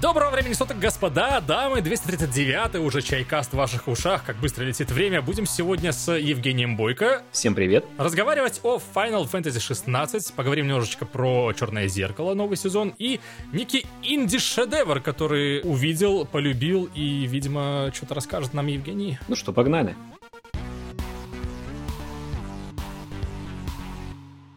Доброго времени суток, господа, дамы, 239 уже чайкаст в ваших ушах, как быстро летит время. Будем сегодня с Евгением Бойко Всем привет. разговаривать о Final Fantasy 16, поговорим немножечко про Черное зеркало, новый сезон, и некий инди-шедевр, который увидел, полюбил и, видимо, что-то расскажет нам Евгений. Ну что, погнали.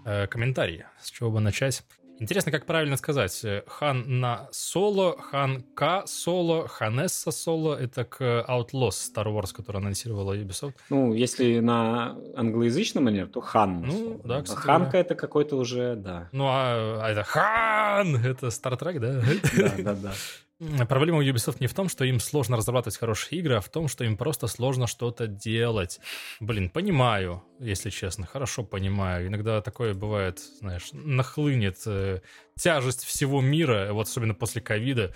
Э, комментарии, с чего бы начать? Интересно, как правильно сказать. Э, Хан на соло, Хан К соло, Ханесса соло. Это к Outlaws Star Wars, который анонсировала Ubisoft. Ну, если на англоязычном манер, то хан. Ну, да, кстати Ханка говоря. это какой-то уже, да. Ну, а, а это Хан! Это Star Trek, да? Да, да, да. Проблема у Ubisoft не в том, что им сложно разрабатывать хорошие игры, а в том, что им просто сложно что-то делать. Блин, понимаю, если честно, хорошо понимаю. Иногда такое бывает, знаешь, нахлынет э, тяжесть всего мира, вот особенно после ковида,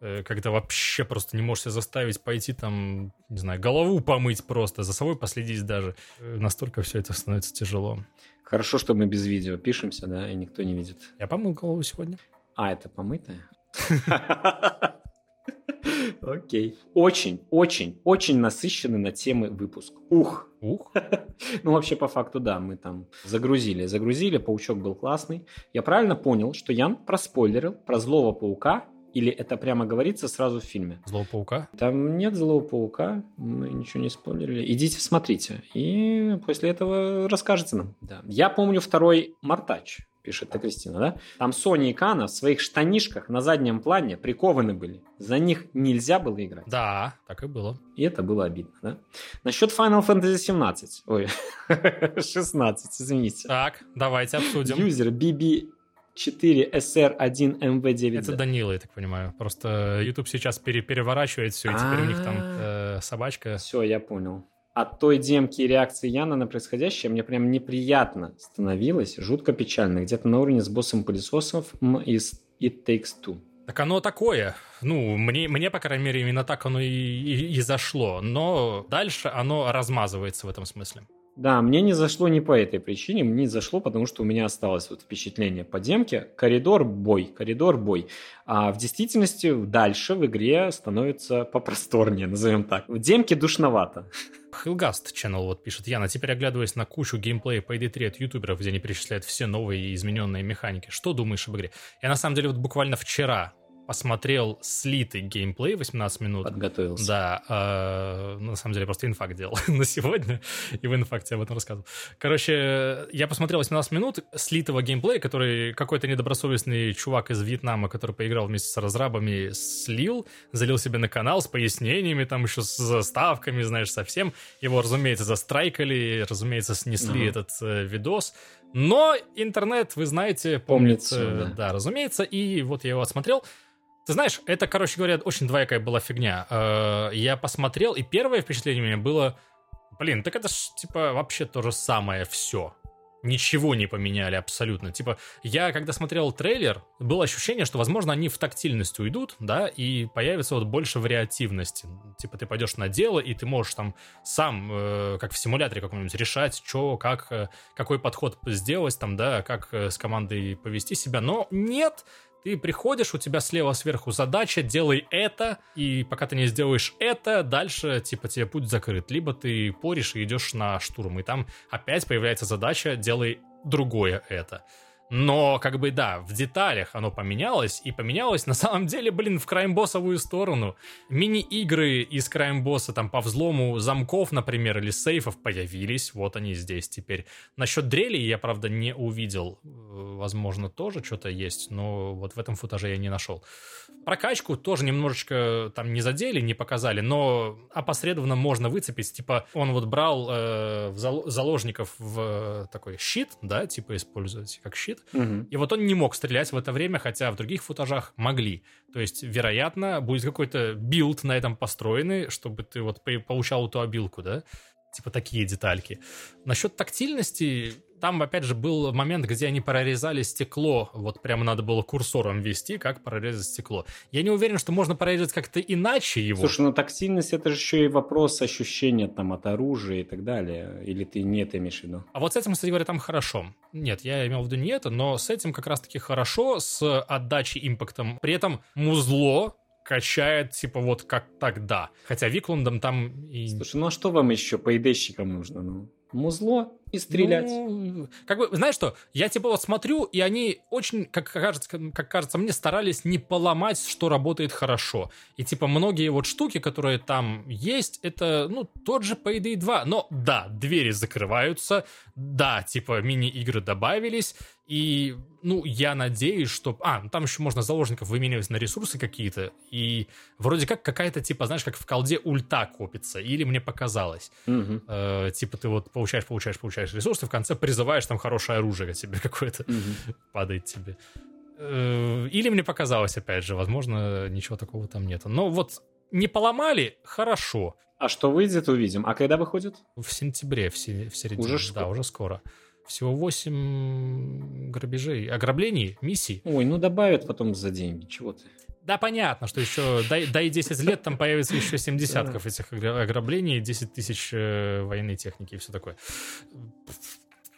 э, когда вообще просто не можешь себя заставить пойти там, не знаю, голову помыть просто, за собой последить даже. Э, Настолько все это становится тяжело. Хорошо, что мы без видео пишемся, да, и никто не видит. Я помыл голову сегодня. А, это помытое? Окей. Очень, очень, очень насыщенный на темы выпуск. Ух! Ух, Ну, вообще, по факту, да, мы там загрузили. Загрузили, паучок был классный. Я правильно понял, что Ян проспойлерил про злого паука, или это прямо говорится сразу в фильме? злого паука. Там нет злого паука, мы ничего не спойлерили. Идите смотрите. И после этого расскажете нам. Да. Я помню второй Мартач, пишет Кристина, да? Там Сони и Кана в своих штанишках на заднем плане прикованы были. За них нельзя было играть. Да, так и было. И это было обидно, да? Насчет Final Fantasy 17. Ой, 16, извините. Так, давайте обсудим. Юзер BB4SR1MV9. Это Данила, я так понимаю. Просто YouTube сейчас пере- переворачивает все, и теперь у них там э, собачка. Все, я понял. От той демки и реакции Яна на происходящее мне прям неприятно становилось, жутко печально. Где-то на уровне с боссом пылесосов из It Takes Two. Так оно такое. Ну, мне, мне, по крайней мере, именно так оно и, и- и зашло. Но дальше оно размазывается в этом смысле. Да, мне не зашло не по этой причине, мне не зашло, потому что у меня осталось вот впечатление по демке. Коридор – бой, коридор – бой. А в действительности дальше в игре становится попросторнее, назовем так. В демке душновато. Hillgast Channel вот пишет, Яна, теперь оглядываясь на кучу геймплея по ID3 от ютуберов, где они перечисляют все новые и измененные механики, что думаешь об игре? Я на самом деле вот буквально вчера посмотрел слитый геймплей 18 минут. Подготовился. Да, э, на самом деле просто инфакт делал на сегодня, и в инфакте об этом рассказывал. Короче, я посмотрел 18 минут слитого геймплея, который какой-то недобросовестный чувак из Вьетнама, который поиграл вместе с разрабами, слил, залил себе на канал с пояснениями, там еще с заставками, знаешь, совсем. Его, разумеется, застрайкали, разумеется, снесли Ага. этот э, видос. Но интернет, вы знаете, помнит, Помнит всё, э, да. да, разумеется, и вот я его отсмотрел. Ты знаешь, это, короче говоря, очень двоякая была фигня. Э, Я посмотрел, и первое впечатление у меня было, блин, так это ж, типа, вообще то же самое все. Ничего не поменяли абсолютно. Типа, я, когда смотрел трейлер, было ощущение, что, возможно, они в тактильность уйдут, да, и появится вот больше вариативности. Типа, ты пойдешь на дело, и ты можешь там сам, э, как в симуляторе каком-нибудь, решать, что, как, э, какой подход сделать, там, да, как э, с командой повести себя. Но нет, ты приходишь, у тебя слева сверху задача, делай это, и пока ты не сделаешь это, дальше, типа, тебе путь закрыт. Либо ты поришь и идешь на штурм, и там опять появляется задача, делай другое это. Но, как бы, да, в деталях оно поменялось, и поменялось, на самом деле, блин, в краймбоссовую сторону. Мини-игры из краймбосса, там, по взлому замков, например, или сейфов появились, вот они здесь теперь. Насчет дрелей я, правда, не увидел. Э, Возможно, тоже что-то есть, но вот в этом футаже я не нашел. Прокачку тоже немножечко там не задели, не показали, но опосредованно можно выцепить. Типа, он вот брал э, в зал- заложников в э, такой щит, да, типа использовать как щит, Мгм. и вот он не мог стрелять в это время, хотя в других футажах могли. То есть, вероятно, будет какой-то build на этом построенный, чтобы ты вот по- получал эту обилку, да? Типа такие детальки. Насчет тактильности, там, опять же, был момент, где они прорезали стекло. Вот прямо надо было курсором ввести, как прорезать стекло. Я не уверен, что можно прорезать как-то иначе его. Слушай, ну тактильность это же еще и вопрос ощущения там от оружия и так далее. Или ты не это имеешь в виду? А вот с этим, кстати говоря, там хорошо. Нет, я имел в виду не это, но с этим как раз-таки хорошо, с отдачей impact ом. При этом музло качает, типа, вот как тогда. Хотя Виклундом там и... Слушай, ну а что вам еще по нужно? Ну? музло и стрелять. Ну, как бы, знаешь что, я типа вот смотрю, и они очень, как кажется, как кажется мне, старались не поломать, что работает хорошо. И типа многие вот штуки, которые там есть, это, ну, тот же Payday 2. Но да, двери закрываются, да, типа мини-игры добавились, и, ну, я надеюсь, что... А, ну, там еще можно заложников выменивать на ресурсы какие-то, и вроде как какая-то, типа, знаешь, как в колде ульта копится, или мне показалось. Угу. Э, типа ты вот получаешь, получаешь, получаешь ресурсы, в конце призываешь там хорошее оружие тебе какое-то угу. падает тебе. Э, или мне показалось, опять же, возможно, ничего такого там нету. Но вот не поломали, хорошо. А что выйдет, увидим. А когда выходит? В сентябре, в, середине. Уже да, скоро. уже скоро. Всего 8 грабежей, ограблений, миссий. Ой, ну добавят потом за деньги, чего ты. Да, понятно, что еще дай, дай 10 лет, там появится еще 7 десятков этих ограблений, 10 тысяч э, военной техники и все такое.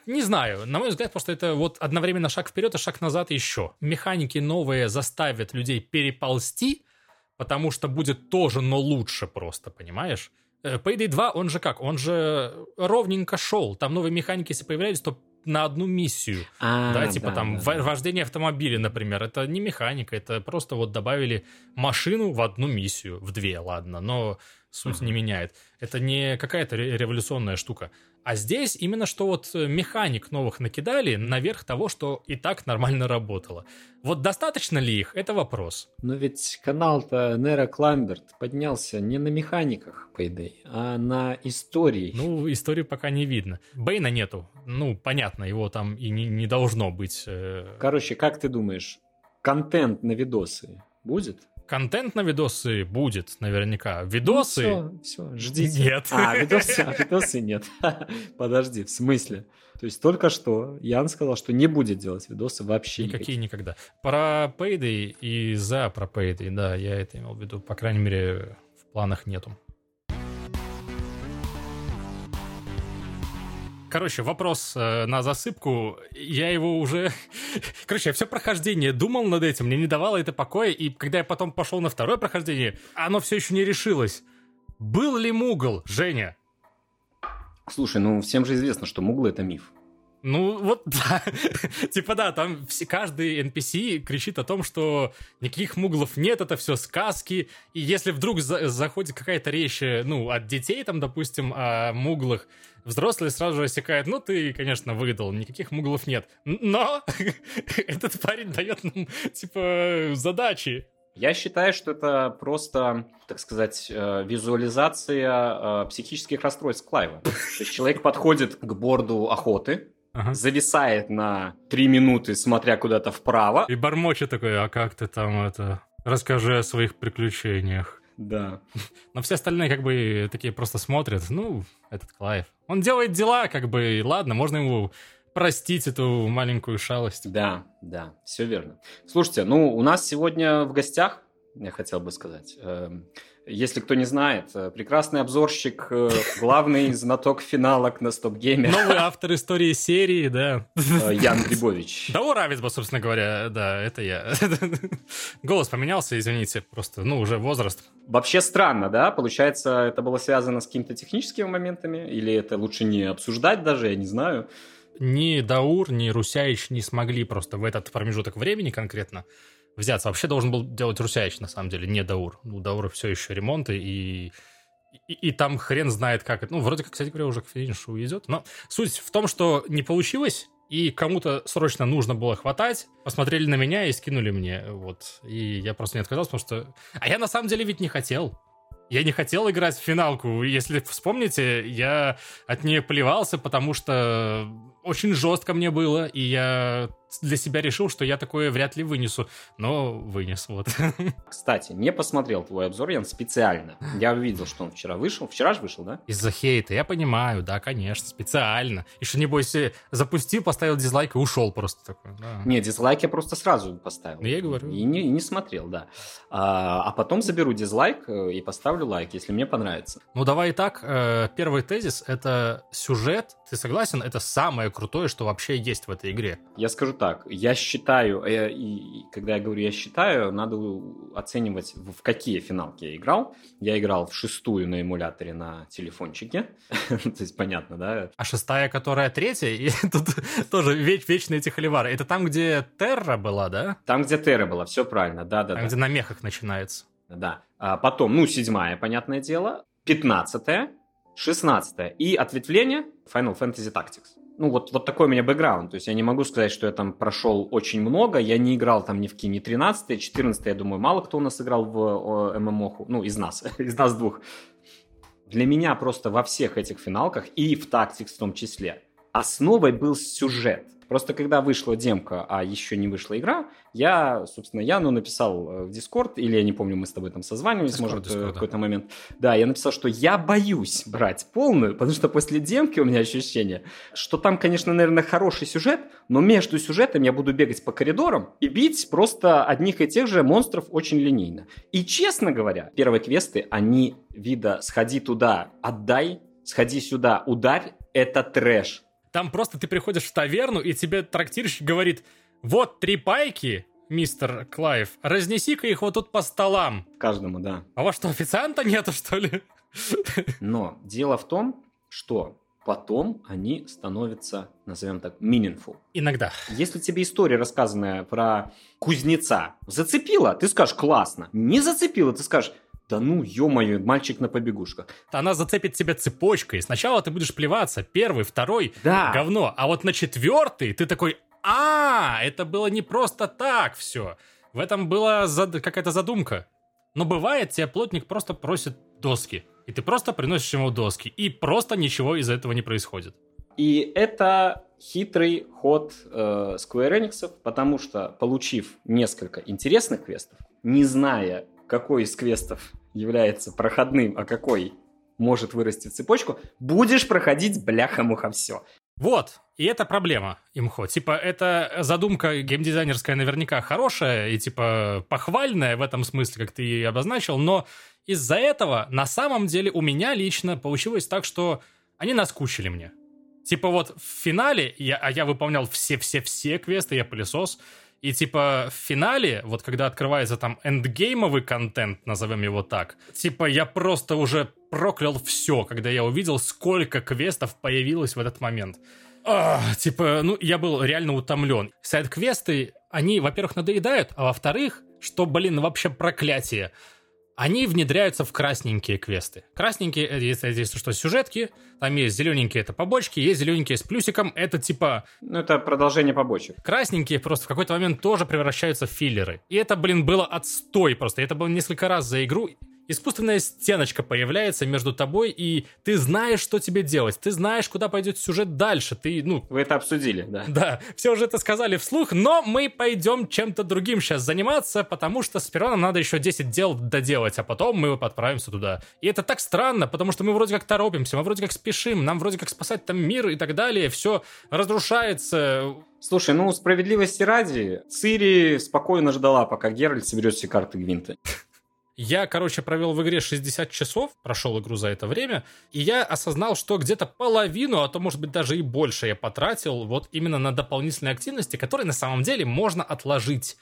Не знаю, на мой взгляд, просто это вот одновременно шаг вперед и шаг назад еще. Механики новые заставят людей переползти, потому что будет тоже, но лучше просто, понимаешь? Э, Payday 2, он же как? Он же ровненько шел. Там новые механики, если появлялись, то на одну миссию. А, да, типа да, там да, вождение автомобиля, например. Это не механика, это просто вот добавили машину в одну миссию, в две, ладно, но суть uh-huh. не меняет. Это не какая-то революционная штука. А здесь именно что вот э, механик новых накидали наверх того, что и так нормально работало. Вот достаточно ли их, это вопрос. Но ведь канал-то Нера Кламберт поднялся не на механиках, по идее, а на истории. Ну, истории пока не видно. Бейна нету. Ну, понятно, его там и не, не должно быть. Э. Короче, как ты думаешь, контент на видосы будет? Контент на видосы будет наверняка. Видосы... Ну, все, все, ждите. Нет. А, видосы, а, видосы нет. Подожди, в смысле? То есть только что Ян сказал, что не будет делать видосы вообще никакие. Никакие никогда. Про Payday и за про Payday, да, я это имел в виду. По крайней мере, в планах нету. Короче, вопрос э, на засыпку. Я его уже... Короче, я все прохождение думал над этим, мне не давало это покоя, и когда я потом пошел на второе прохождение, оно все еще не решилось. Был ли Мугл, Женя? Слушай, ну всем же известно, что Мугл — это миф. Ну, вот, да. типа, да, там все, каждый NPC кричит о том, что никаких муглов нет, это все сказки. И если вдруг за заходит какая-то речь, э, ну, от детей, там, допустим, о муглах, взрослые сразу же осекают, ну, ты, конечно, выдал, никаких муглов нет. Но этот парень дает нам, типа, задачи. Я считаю, что это просто, так сказать, э, визуализация э, психических расстройств Клайва. То есть человек подходит к борду охоты, ага. зависает на три минуты, смотря куда-то вправо. И бормочет такой, а как ты там это... Расскажи о своих приключениях. Да. Но все остальные как бы такие просто смотрят, ну, этот Клайв. Он делает дела, как бы, ладно, можно ему простить эту маленькую шалость. Да, да, все верно. Слушайте, ну, у нас сегодня в гостях, я хотел бы сказать, эм, если кто не знает, э, прекрасный обзорщик, э, главный знаток финалок на стоп-гейме. Новый автор истории серии, да. Э, Ян Грибович. Да, Уравец, собственно говоря, да, это я. Голос поменялся, извините, просто, ну, уже возраст. Вообще странно, да? Получается, это было связано с какими-то техническими моментами? Или это лучше не обсуждать даже, я не знаю. Ни Даур, ни Русяич не смогли просто в этот промежуток времени конкретно взяться. Вообще должен был делать Русяич, на самом деле, не Даур. У Даура все еще ремонты, и, и, и там хрен знает как это. Ну, вроде как, кстати говоря, уже к финишу идет. Но суть в том, что не получилось, и кому-то срочно нужно было хватать, посмотрели на меня и скинули мне, вот. И я просто не отказался, потому что... А я на самом деле ведь не хотел. Я не хотел играть в финалку. Если вспомните, я от нее плевался, потому что очень жестко мне было, и я для себя решил, что я такое вряд ли вынесу, но вынес, вот. Кстати, не посмотрел твой обзор, Ян, специально. Я увидел, что он вчера вышел. Вчера же вышел, да? Из-за хейта, я понимаю, да, конечно, специально. Еще, небось, запустил, поставил дизлайк и ушел просто такой. Да. Не, дизлайк я просто сразу поставил. Ну, я и говорю. И не, и не смотрел, да. А, а потом заберу дизлайк э, и поставлю лайк, если мне понравится. Ну, давай и так. Э, первый тезис — это сюжет. Ты согласен? Это самое крутое, что вообще есть в этой игре. Я скажу так. Я считаю, э, и, и когда я говорю я считаю, надо оценивать, в, какие финалки я играл. Я играл в шестую на эмуляторе на телефончике. То есть понятно, да? А шестая, которая третья, и тут тоже веч, вечные эти холивары. Это там, где Терра была, да? Там, где Терра была, все правильно, да-да-да. Там, где на мехах начинается. Да. А потом, ну, седьмая, понятное дело. Пятнадцатая, шестнадцатая. И ответвление Final Fantasy Tactics ну, вот, вот такой у меня бэкграунд. То есть я не могу сказать, что я там прошел очень много. Я не играл там ни в Кини 13 14 я думаю, мало кто у нас играл в ММО. Ну, из нас, из нас двух. Для меня просто во всех этих финалках, и в Tactics в том числе, основой был сюжет. Просто когда вышла демка, а еще не вышла игра, я, собственно, я, ну, написал э, в Discord, или я не помню, мы с тобой там созванивались, Discord, может, Discord, в какой-то да. момент. Да, я написал, что я боюсь брать полную, потому что после демки у меня ощущение, что там, конечно, наверное, хороший сюжет, но между сюжетами я буду бегать по коридорам и бить просто одних и тех же монстров очень линейно. И, честно говоря, первые квесты, они вида «сходи туда, отдай», «сходи сюда, ударь» — это трэш там просто ты приходишь в таверну, и тебе трактирщик говорит, вот три пайки, мистер Клайв, разнеси-ка их вот тут по столам. Каждому, да. А у вас что, официанта нету, что ли? Но дело в том, что потом они становятся, назовем так, meaningful. Иногда. Если тебе история, рассказанная про кузнеца, зацепила, ты скажешь классно. Не зацепила, ты скажешь, да ну, ё-моё, мальчик на побегушках. Она зацепит тебя цепочкой. Сначала ты будешь плеваться. Первый, второй, да. говно. А вот на четвертый ты такой, а, это было не просто так все. В этом была зад... какая-то задумка. Но бывает, тебя плотник просто просит доски. И ты просто приносишь ему доски. И просто ничего из этого не происходит. И это хитрый ход э, Square Enix, потому что, получив несколько интересных квестов, не зная, какой из квестов является проходным, а какой может вырасти в цепочку, будешь проходить бляха-муха все. Вот, и это проблема, имхо. Типа, это задумка геймдизайнерская наверняка хорошая и, типа, похвальная в этом смысле, как ты и обозначил, но из-за этого на самом деле у меня лично получилось так, что они наскучили мне. Типа вот в финале, я, а я выполнял все-все-все квесты, я пылесос, и типа в финале, вот когда открывается там эндгеймовый контент, назовем его так, типа я просто уже проклял все, когда я увидел, сколько квестов появилось в этот момент. Ах, типа, ну, я был реально утомлен. Сайд-квесты, они, во-первых, надоедают, а во-вторых, что, блин, вообще проклятие они внедряются в красненькие квесты. Красненькие, это, если что, сюжетки, там есть зелененькие, это побочки, есть зелененькие с плюсиком, это типа... Ну, это продолжение побочек. Красненькие просто в какой-то момент тоже превращаются в филлеры. И это, блин, было отстой просто. Это было несколько раз за игру, искусственная стеночка появляется между тобой, и ты знаешь, что тебе делать. Ты знаешь, куда пойдет сюжет дальше. Ты, ну... Вы это обсудили, да? Да, все уже это сказали вслух, но мы пойдем чем-то другим сейчас заниматься, потому что сперва нам надо еще 10 дел доделать, а потом мы отправимся туда. И это так странно, потому что мы вроде как торопимся, мы вроде как спешим, нам вроде как спасать там мир и так далее, все разрушается. Слушай, ну, справедливости ради, Цири спокойно ждала, пока Геральт соберет все карты Гвинта. Я, короче, провел в игре 60 часов, прошел игру за это время, и я осознал, что где-то половину, а то, может быть, даже и больше я потратил вот именно на дополнительные активности, которые на самом деле можно отложить.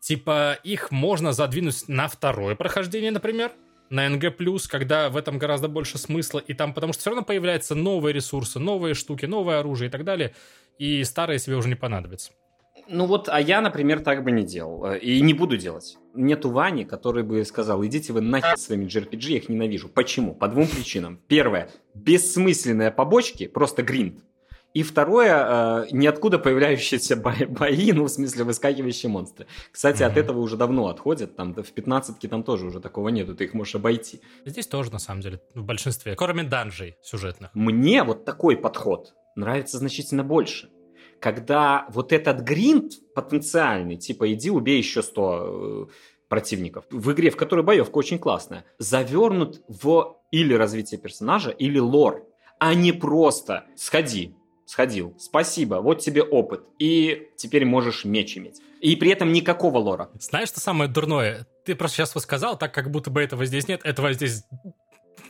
Типа, их можно задвинуть на второе прохождение, например, на NG+, когда в этом гораздо больше смысла, и там, потому что все равно появляются новые ресурсы, новые штуки, новое оружие и так далее, и старые себе уже не понадобятся. Ну вот, а я, например, так бы не делал. Э, и не буду делать. Нету Вани, который бы сказал, идите вы нахер своими JRPG, я их ненавижу. Почему? По двум причинам. Первое, бессмысленные побочки, просто гринд. И второе, э, ниоткуда появляющиеся бои, ну, в смысле, выскакивающие монстры. Кстати, mm-hmm. от этого уже давно отходят, там в 15 там тоже уже такого нету, ты их можешь обойти. Здесь тоже, на самом деле, в большинстве, кроме данжей сюжетных. Мне вот такой подход нравится значительно больше когда вот этот гринд потенциальный, типа иди убей еще 100 э, противников, в игре, в которой боевка очень классная, завернут в или развитие персонажа, или лор, а не просто сходи, сходил, спасибо, вот тебе опыт, и теперь можешь меч иметь. И при этом никакого лора. Знаешь, что самое дурное? Ты просто сейчас сказал, так как будто бы этого здесь нет, этого здесь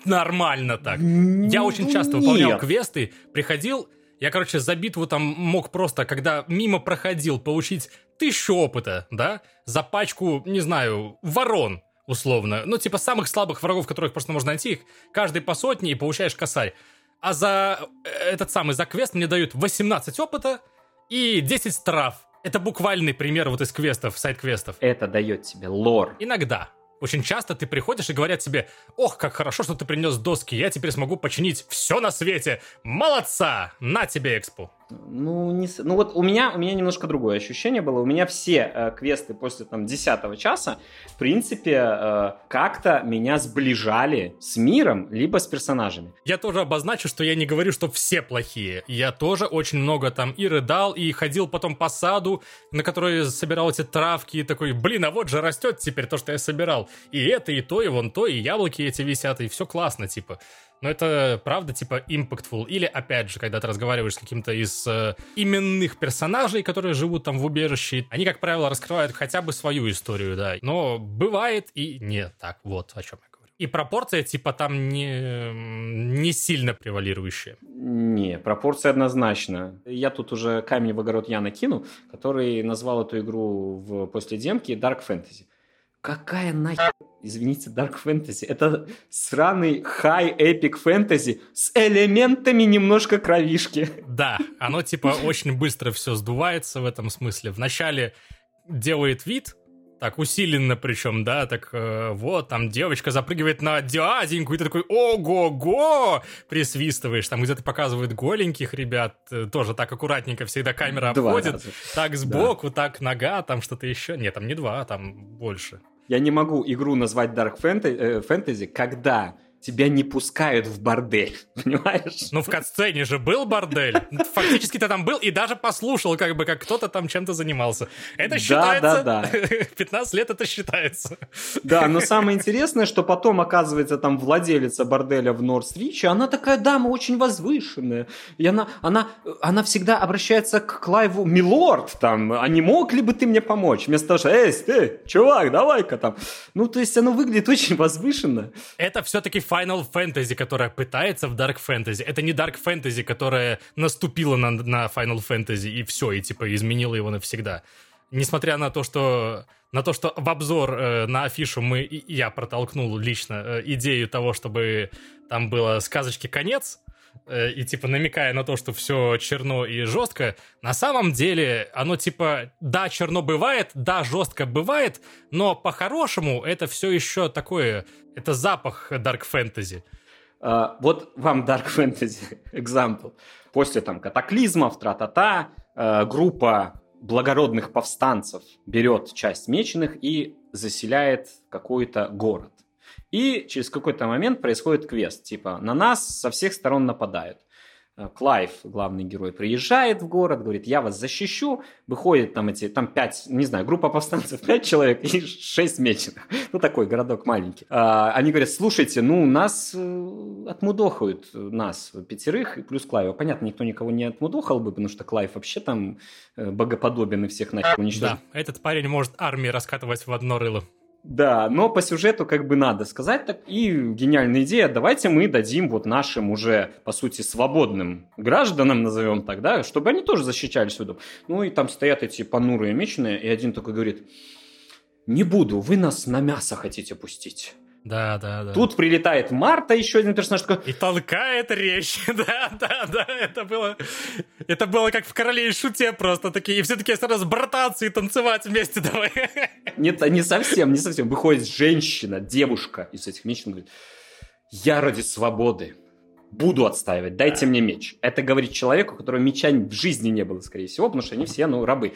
нормально так. Я очень часто выполнял квесты, приходил, Я, короче, за битву там мог просто, когда мимо проходил, получить тысячу опыта, да, за пачку, не знаю, ворон, условно. Ну, типа самых слабых врагов, которых просто можно найти, их каждый по сотне и получаешь косарь. А за э, этот самый, за квест мне дают 18 опыта и 10 страф. Это буквальный пример вот из квестов, сайт-квестов. Это дает тебе лор. Иногда. Очень часто ты приходишь и говорят тебе, ох, как хорошо, что ты принес доски, я теперь смогу починить все на свете. Молодца! На тебе экспу. Ну, не, ну вот у меня, у меня немножко другое ощущение было. У меня все э, квесты после там 10 часа, в принципе, э, как-то меня сближали с миром, либо с персонажами. Я тоже обозначу, что я не говорю, что все плохие. Я тоже очень много там и рыдал, и ходил потом по саду, на который собирал эти травки, и такой, блин, а вот же растет теперь то, что я собирал. И это, и то, и вон то, и яблоки эти висят, и все классно, типа. Но это правда, типа, impactful. Или, опять же, когда ты разговариваешь с каким-то из э, именных персонажей, которые живут там в убежище, они, как правило, раскрывают хотя бы свою историю, да. Но бывает и не так. Вот о чем я говорю. И пропорция, типа, там не, не сильно превалирующая. Не, пропорция однозначно. Я тут уже камень в огород я накину, который назвал эту игру в, после демки Dark Fantasy. Какая нахер извините, Dark Fantasy. Это сраный high epic fantasy с элементами немножко кровишки. Да, оно типа очень быстро все сдувается в этом смысле. Вначале делает вид, так усиленно причем, да, так э, вот, там девочка запрыгивает на дяденьку, и ты такой, ого-го, присвистываешь, там где-то показывают голеньких ребят, э, тоже так аккуратненько всегда камера два обходит, раза. так сбоку, да. так нога, там что-то еще, нет, там не два, там больше. Я не могу игру назвать Dark э, Fantasy, когда тебя не пускают в бордель, понимаешь? Ну, в катсцене же был бордель. Фактически ты там был и даже послушал, как бы, как кто-то там чем-то занимался. Это считается... Да, да, да. 15 лет это считается. Да, но самое интересное, что потом, оказывается, там владелица борделя в Норсвиче, она такая дама очень возвышенная. И она, она, она всегда обращается к Клайву «Милорд», там, а не мог ли бы ты мне помочь? Вместо того, что «Эй, ты, чувак, давай-ка там». Ну, то есть оно выглядит очень возвышенно. Это все-таки Final Fantasy, которая пытается в Dark Fantasy. Это не Dark Fantasy, которая наступила на, на Final Fantasy и все, и типа изменила его навсегда. Несмотря на то, что на то, что в обзор э, на афишу мы, я протолкнул лично э, идею того, чтобы там было сказочки конец, и типа намекая на то, что все черно и жестко, на самом деле оно типа да, черно бывает, да, жестко бывает, но по-хорошему это все еще такое, это запах Dark Fantasy. Uh, вот вам Dark Fantasy example. После там катаклизмов, тра-та-та, э, группа благородных повстанцев берет часть меченых и заселяет какой-то город. И через какой-то момент происходит квест, типа на нас со всех сторон нападают. Э, Клайв, главный герой, приезжает в город, говорит, я вас защищу. Выходит там эти, там пять, не знаю, группа повстанцев, пять человек и шесть меченых. Ну, такой городок маленький. А, они говорят, слушайте, ну, нас э, отмудохают, нас пятерых, плюс Клайва. Понятно, никто никого не отмудохал бы, потому что Клайв вообще там э, богоподобен и всех нахер уничтожит. Да, этот парень может армии раскатывать в одно рыло. Да, но по сюжету как бы надо сказать так. И гениальная идея, давайте мы дадим вот нашим уже, по сути, свободным гражданам, назовем так, да, чтобы они тоже защищали свой дом. Ну и там стоят эти понурые меченые, и один такой говорит, не буду, вы нас на мясо хотите пустить. Да, да, да. Тут прилетает Марта, еще один персонаж такой... И толкает речь. да, да, да, это было... Это было как в «Короле и шуте» просто такие. И все таки сразу брататься и танцевать вместе давай. Нет, не совсем, не совсем. Выходит женщина, девушка из этих мечей, говорит, я ради свободы буду отстаивать, дайте мне меч. Это говорит человеку, у которого меча в жизни не было, скорее всего, потому что они все, ну, рабы.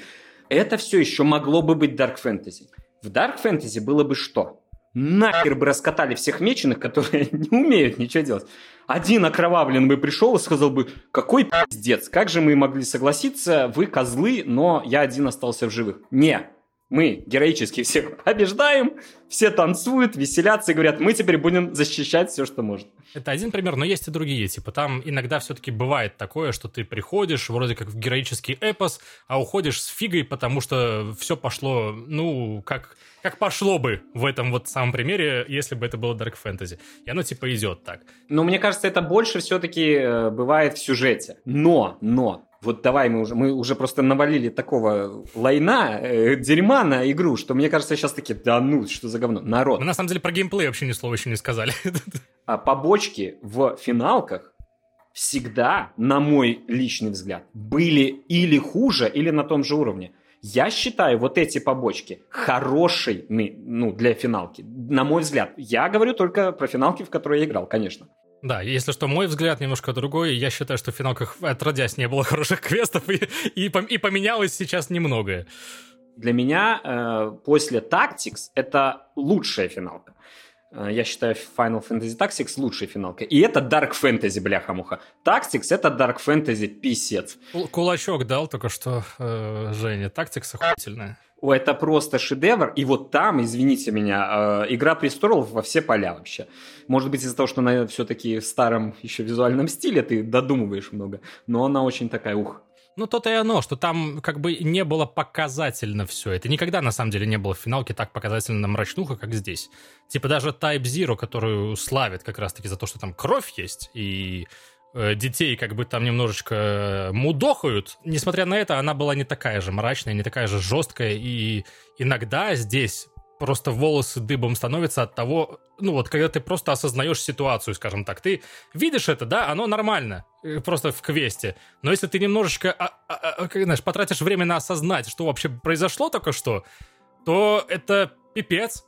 Это все еще могло бы быть Dark Fantasy. В Dark Fantasy было бы что? Нахер бы раскатали всех меченых, которые не умеют ничего делать. Один окровавленный бы пришел и сказал бы, какой пиздец, как же мы могли согласиться, вы козлы, но я один остался в живых. Не, мы героически всех побеждаем, все танцуют, веселятся и говорят, мы теперь будем защищать все, что может. Это один пример, но есть и другие. Типа там иногда все-таки бывает такое, что ты приходишь вроде как в героический эпос, а уходишь с фигой, потому что все пошло, ну, как как пошло бы в этом вот самом примере, если бы это было Dark Fantasy. И оно типа идет так. Но мне кажется, это больше все-таки э, бывает в сюжете. Но, но, вот давай мы уже, мы уже просто навалили такого лайна, э, дерьма на игру, что мне кажется, сейчас таки, да ну, что за говно, народ. Мы на самом деле про геймплей вообще ни слова еще не сказали. А побочки в финалках всегда, на мой личный взгляд, были или хуже, или на том же уровне. Я считаю вот эти побочки хорошими, ну, для финалки. На мой взгляд. Я говорю только про финалки, в которые я играл, конечно. Да, если что, мой взгляд немножко другой. Я считаю, что в финалках отродясь не было хороших квестов, и, и, и поменялось сейчас немногое. Для меня э, после Tactics это лучшая финалка. Э, я считаю Final Fantasy Tactics лучшей финалкой. И это Dark Fantasy, бляха-муха. Tactics — это Dark Fantasy писец. Кулачок дал только что э, Женя. Tactics охуительная. Это просто шедевр. И вот там, извините меня, э, «Игра престолов» во все поля вообще. Может быть, из-за того, что она все-таки в старом еще визуальном стиле, ты додумываешь много. Но она очень такая, ух, ну, то-то и оно, что там как бы не было показательно все. Это никогда, на самом деле, не было в финалке так показательно мрачнуха, как здесь. Типа даже Type Zero, которую славят как раз-таки за то, что там кровь есть, и э, детей как бы там немножечко мудохают. Несмотря на это, она была не такая же мрачная, не такая же жесткая, и иногда здесь просто волосы дыбом становятся от того, ну вот, когда ты просто осознаешь ситуацию, скажем так. Ты видишь это, да, оно нормально, э, просто в квесте. Но если ты немножечко, а, а, а, как, знаешь, потратишь время на осознать, что вообще произошло только что, то это пипец.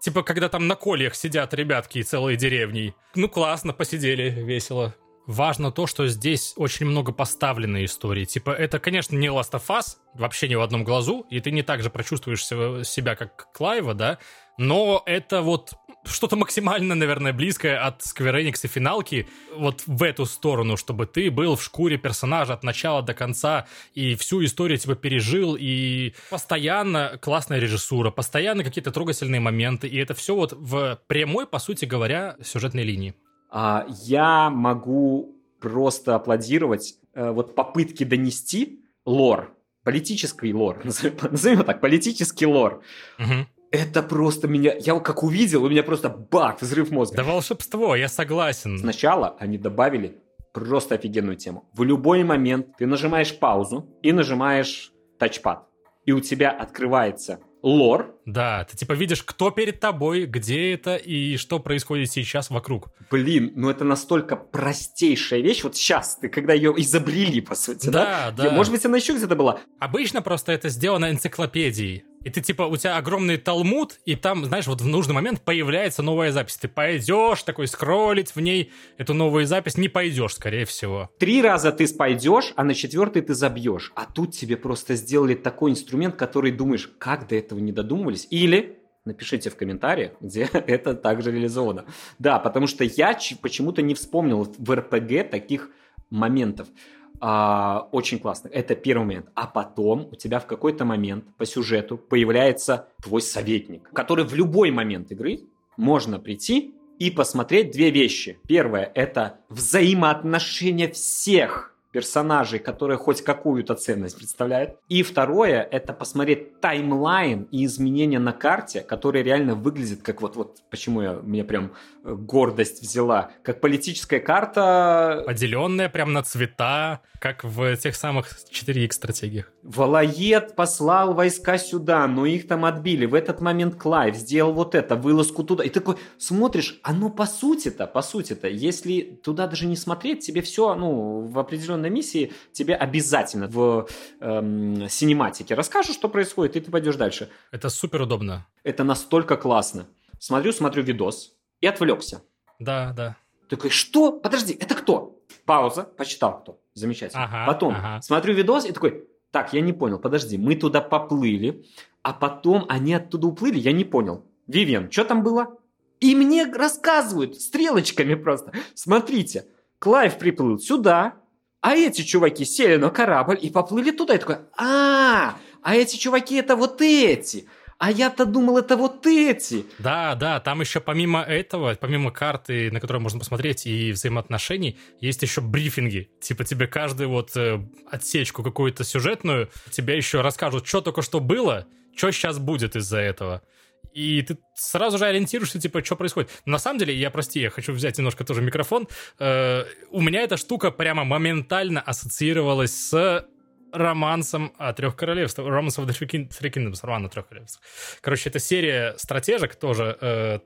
Типа, когда там на кольях сидят ребятки и целые деревни. Ну, классно, посидели, весело важно то, что здесь очень много поставленной истории. Типа, это, конечно, не Last of Us, вообще ни в одном глазу, и ты не так же прочувствуешь себя, как Клайва, да, но это вот что-то максимально, наверное, близкое от Square Enix и финалки вот в эту сторону, чтобы ты был в шкуре персонажа от начала до конца и всю историю типа пережил, и постоянно классная режиссура, постоянно какие-то трогательные моменты, и это все вот в прямой, по сути говоря, сюжетной линии. А, я могу просто аплодировать э, вот попытки донести лор, политический лор, назовем его так, политический лор. Угу. Это просто меня... Я как увидел, у меня просто бах, взрыв мозга. Да волшебство, я согласен. Сначала они добавили просто офигенную тему. В любой момент ты нажимаешь паузу и нажимаешь тачпад. И у тебя открывается лор. Да, ты типа видишь, кто перед тобой, где это и что происходит сейчас вокруг. Блин, ну это настолько простейшая вещь. Вот сейчас, ты когда ее изобрели, по сути, да? Да, да. Может быть, она еще где-то была. Обычно просто это сделано энциклопедией. И ты, типа, у тебя огромный талмуд, и там, знаешь, вот в нужный момент появляется новая запись. Ты пойдешь такой скроллить в ней эту новую запись, не пойдешь, скорее всего. Три раза ты пойдешь, а на четвертый ты забьешь. А тут тебе просто сделали такой инструмент, который думаешь, как до этого не додумывались. Или Напишите в комментариях, где это также реализовано. Да, потому что я почему-то не вспомнил в РПГ таких моментов. А, очень классно. Это первый момент. А потом у тебя в какой-то момент по сюжету появляется твой советник, который в любой момент игры можно прийти и посмотреть две вещи. Первое – это взаимоотношения всех персонажей, которые хоть какую-то ценность представляют. И второе, это посмотреть таймлайн и изменения на карте, которые реально выглядят как вот, вот почему я, мне прям э, гордость взяла, как политическая карта... Поделенная прям на цвета, как в тех самых 4X стратегиях. Валуед послал войска сюда, но их там отбили. В этот момент Клайв сделал вот это, вылазку туда. И такой смотришь, оно по сути-то, по сути-то, если туда даже не смотреть, тебе все, ну, в определенной миссии тебе обязательно в эм, синематике расскажут, что происходит, и ты пойдешь дальше. Это супер удобно. Это настолько классно. Смотрю, смотрю видос и отвлекся. Да, да. Такой, что? Подожди, это кто? Пауза, почитал кто. Замечательно. Ага, Потом ага. смотрю видос и такой, так, я не понял, подожди, мы туда поплыли, а потом они оттуда уплыли, я не понял. Вивен, что там было? И мне рассказывают стрелочками просто. Смотрите, Клайв приплыл сюда, а эти чуваки сели на корабль и поплыли туда. И такой, а, а эти чуваки это вот эти. А я-то думал, это вот эти. Да, да, там еще помимо этого, помимо карты, на которую можно посмотреть, и взаимоотношений, есть еще брифинги. Типа тебе каждую вот э, отсечку какую-то сюжетную, тебе еще расскажут, что только что было, что сейчас будет из-за этого. И ты сразу же ориентируешься, типа, что происходит. На самом деле, я, прости, я хочу взять немножко тоже микрофон, э, у меня эта штука прямо моментально ассоциировалась с романсом о трех королевствах. Romance of the Three Kingdoms, роман о трех королевствах. Короче, это серия стратежек тоже, э,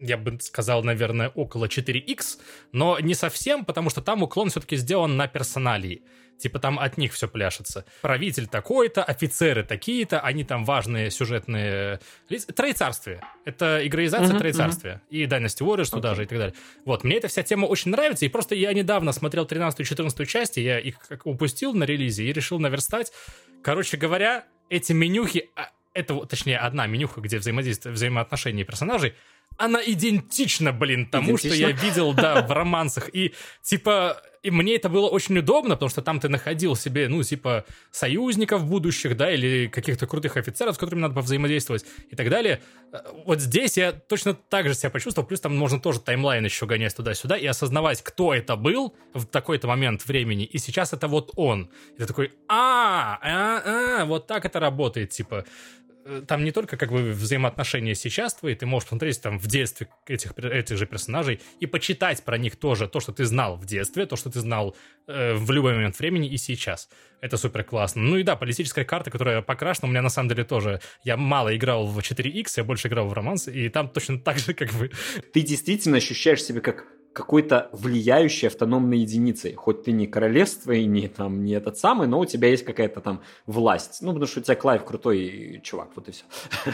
я бы сказал, наверное, около 4X, но не совсем, потому что там уклон все-таки сделан на персоналии. Типа там от них все пляшется. Правитель такой-то, офицеры такие-то, они там важные сюжетные лица. Троецарствие. Это игроизация uh-huh, Троецарствия. Uh-huh. И Dynasty Warriors туда okay. же и так далее. Вот, мне эта вся тема очень нравится, и просто я недавно смотрел 13-14 части, я их упустил на релизе и решил наверстать. Короче говоря, эти менюхи, а, это, точнее, одна менюха, где взаимодействие, взаимоотношения персонажей, она идентична, блин, тому, идентично? что я видел, да, в романсах. И, типа, и мне это было очень удобно, потому что там ты находил себе, ну, типа, союзников будущих, да, или каких-то крутых офицеров, с которыми надо взаимодействовать и так далее. Э, вот здесь я точно так же себя почувствовал, плюс там можно тоже таймлайн еще гонять туда-сюда и осознавать, кто это был в такой-то момент времени, и сейчас это вот он. И ты такой, а, а, а, вот так это работает, типа, там не только как бы взаимоотношения сейчас твои, ты можешь посмотреть там в детстве этих, этих же персонажей и почитать про них тоже то, что ты знал в детстве, то, что ты знал э, в любой момент времени и сейчас. Это супер классно. Ну и да, политическая карта, которая покрашена, у меня на самом деле тоже... Я мало играл в 4X, я больше играл в Romance, и там точно так же как бы... Ты действительно ощущаешь себя как какой-то влияющей автономной единицей. Хоть ты не королевство и не, там, не этот самый, но у тебя есть какая-то там власть. Ну, потому что у тебя Клайв крутой чувак, вот и все.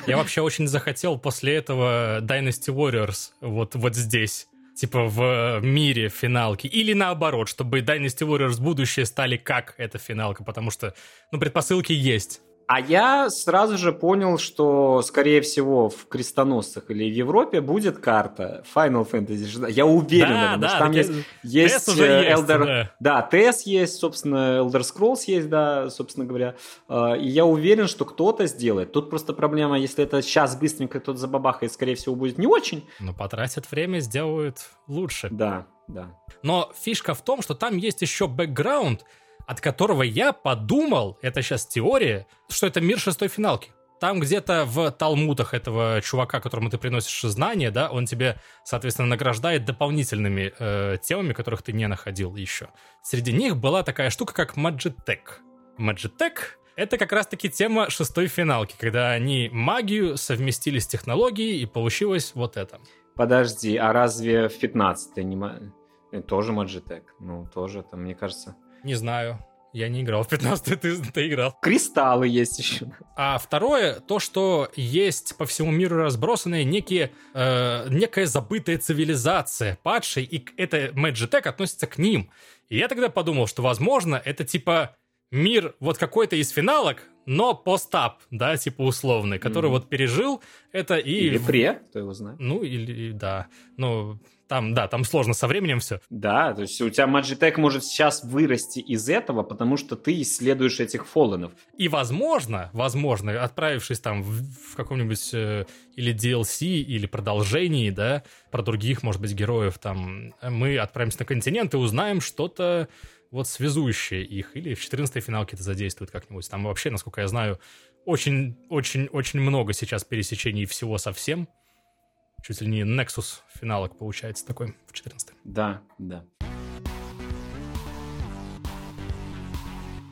Я вообще очень захотел после этого Dynasty Warriors вот, вот здесь типа в мире финалки, или наоборот, чтобы Dynasty Warriors будущее стали как эта финалка, потому что, ну, предпосылки есть. А я сразу же понял, что, скорее всего, в крестоносцах или в Европе будет карта Final Fantasy. Я уверен, да, да, там есть, есть, уже э, Elder... есть, да. да, есть, собственно, Elder Scrolls есть, да, собственно говоря. А, и я уверен, что кто-то сделает. Тут просто проблема, если это сейчас быстренько кто-то забабахает, скорее всего, будет не очень. Но потратят время, сделают лучше. Да, да. Но фишка в том, что там есть еще бэкграунд, от которого я подумал, это сейчас теория, что это мир шестой финалки. Там где-то в талмутах этого чувака, которому ты приносишь знания, да, он тебе, соответственно, награждает дополнительными э, темами, которых ты не находил еще. Среди них была такая штука, как Magitech. Magitech — это как раз-таки тема шестой финалки, когда они магию совместили с технологией, и получилось вот это. Подожди, а разве в 15 не... Тоже Magitech? Ну, тоже там, мне кажется... Не знаю. Я не играл в 15 ты, ты играл. Кристаллы есть еще. А второе, то, что есть по всему миру разбросанные некие, э, некая забытая цивилизация падшей, и это Magitech относится к ним. И я тогда подумал, что, возможно, это типа мир вот какой-то из финалок, но постап, да, типа условный, который mm-hmm. вот пережил это и... Или пре, кто его знает. Ну, или, да. Ну, там, да, там сложно со временем все. Да, то есть у тебя Magitech может сейчас вырасти из этого, потому что ты исследуешь этих фолленов. И возможно, возможно, отправившись там в, в каком-нибудь э, или DLC, или продолжении, да, про других, может быть, героев, там, мы отправимся на континент и узнаем что-то вот связующее их, или в 14-й финалке это задействует как-нибудь. Там вообще, насколько я знаю, очень-очень-очень много сейчас пересечений всего со всем чуть ли не Nexus финалок получается такой в 14 Да, да.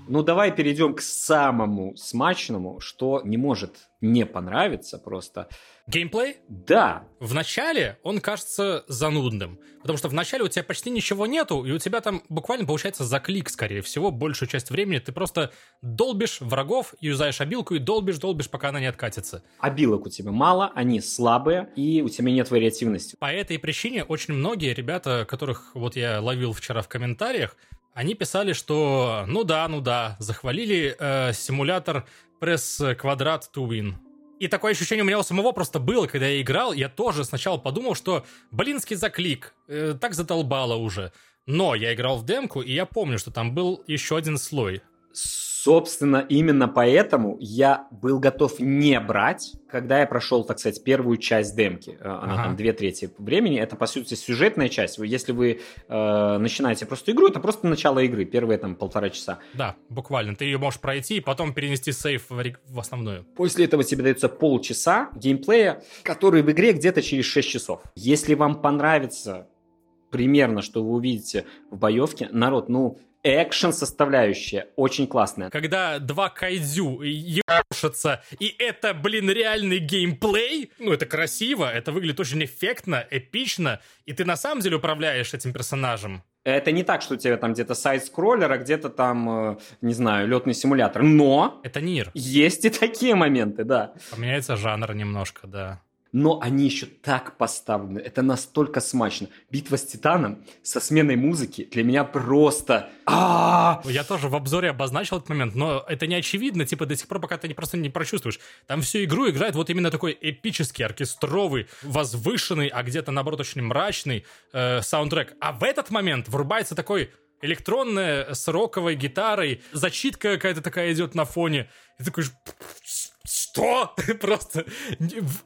Ну, давай перейдем к самому смачному, что не может не понравиться просто. Геймплей? Да. В начале он кажется занудным, потому что в начале у тебя почти ничего нету, и у тебя там буквально получается за клик, скорее всего, большую часть времени ты просто долбишь врагов, юзаешь обилку и долбишь, долбишь, пока она не откатится. Обилок у тебя мало, они слабые, и у тебя нет вариативности. По этой причине очень многие ребята, которых вот я ловил вчера в комментариях, они писали, что ну да, ну да, захвалили э, симулятор пресс квадрат to win. И такое ощущение у меня у самого просто было, когда я играл, я тоже сначала подумал, что блинский заклик, э, так задолбало уже. Но я играл в демку, и я помню, что там был еще один слой. Собственно, именно поэтому я был готов не брать, когда я прошел, так сказать, первую часть демки. Э, она ага. там две трети времени. Это, по сути, сюжетная часть. Если вы э, начинаете просто игру, это просто начало игры, первые там полтора часа. Да, буквально. Ты ее можешь пройти и потом перенести сейф в, в основную. После этого тебе дается полчаса геймплея, который в игре где-то через 6 часов. Если вам понравится примерно, что вы увидите в боевке, народ, ну, экшен составляющая очень классная. Когда два кайдзю ебашатся, и это, блин, реальный геймплей, ну, это красиво, это выглядит очень эффектно, эпично, и ты на самом деле управляешь этим персонажем. Это не так, что у тебя там где-то сайт-скроллер, а где-то там, э, не знаю, летный симулятор. Но... Это Нир. Есть и такие моменты, да. Поменяется жанр немножко, да но они еще так поставлены. Это настолько смачно. Битва с Титаном со сменой музыки для меня просто... А! Я тоже в обзоре обозначил этот момент, но это не очевидно, типа до сих пор, пока ты просто не прочувствуешь. Там всю игру играет вот именно такой эпический, оркестровый, возвышенный, а где-то, наоборот, очень мрачный э, саундтрек. А в этот момент врубается такой электронная с роковой гитарой, зачитка какая-то такая идет на фоне. И такой что? Просто...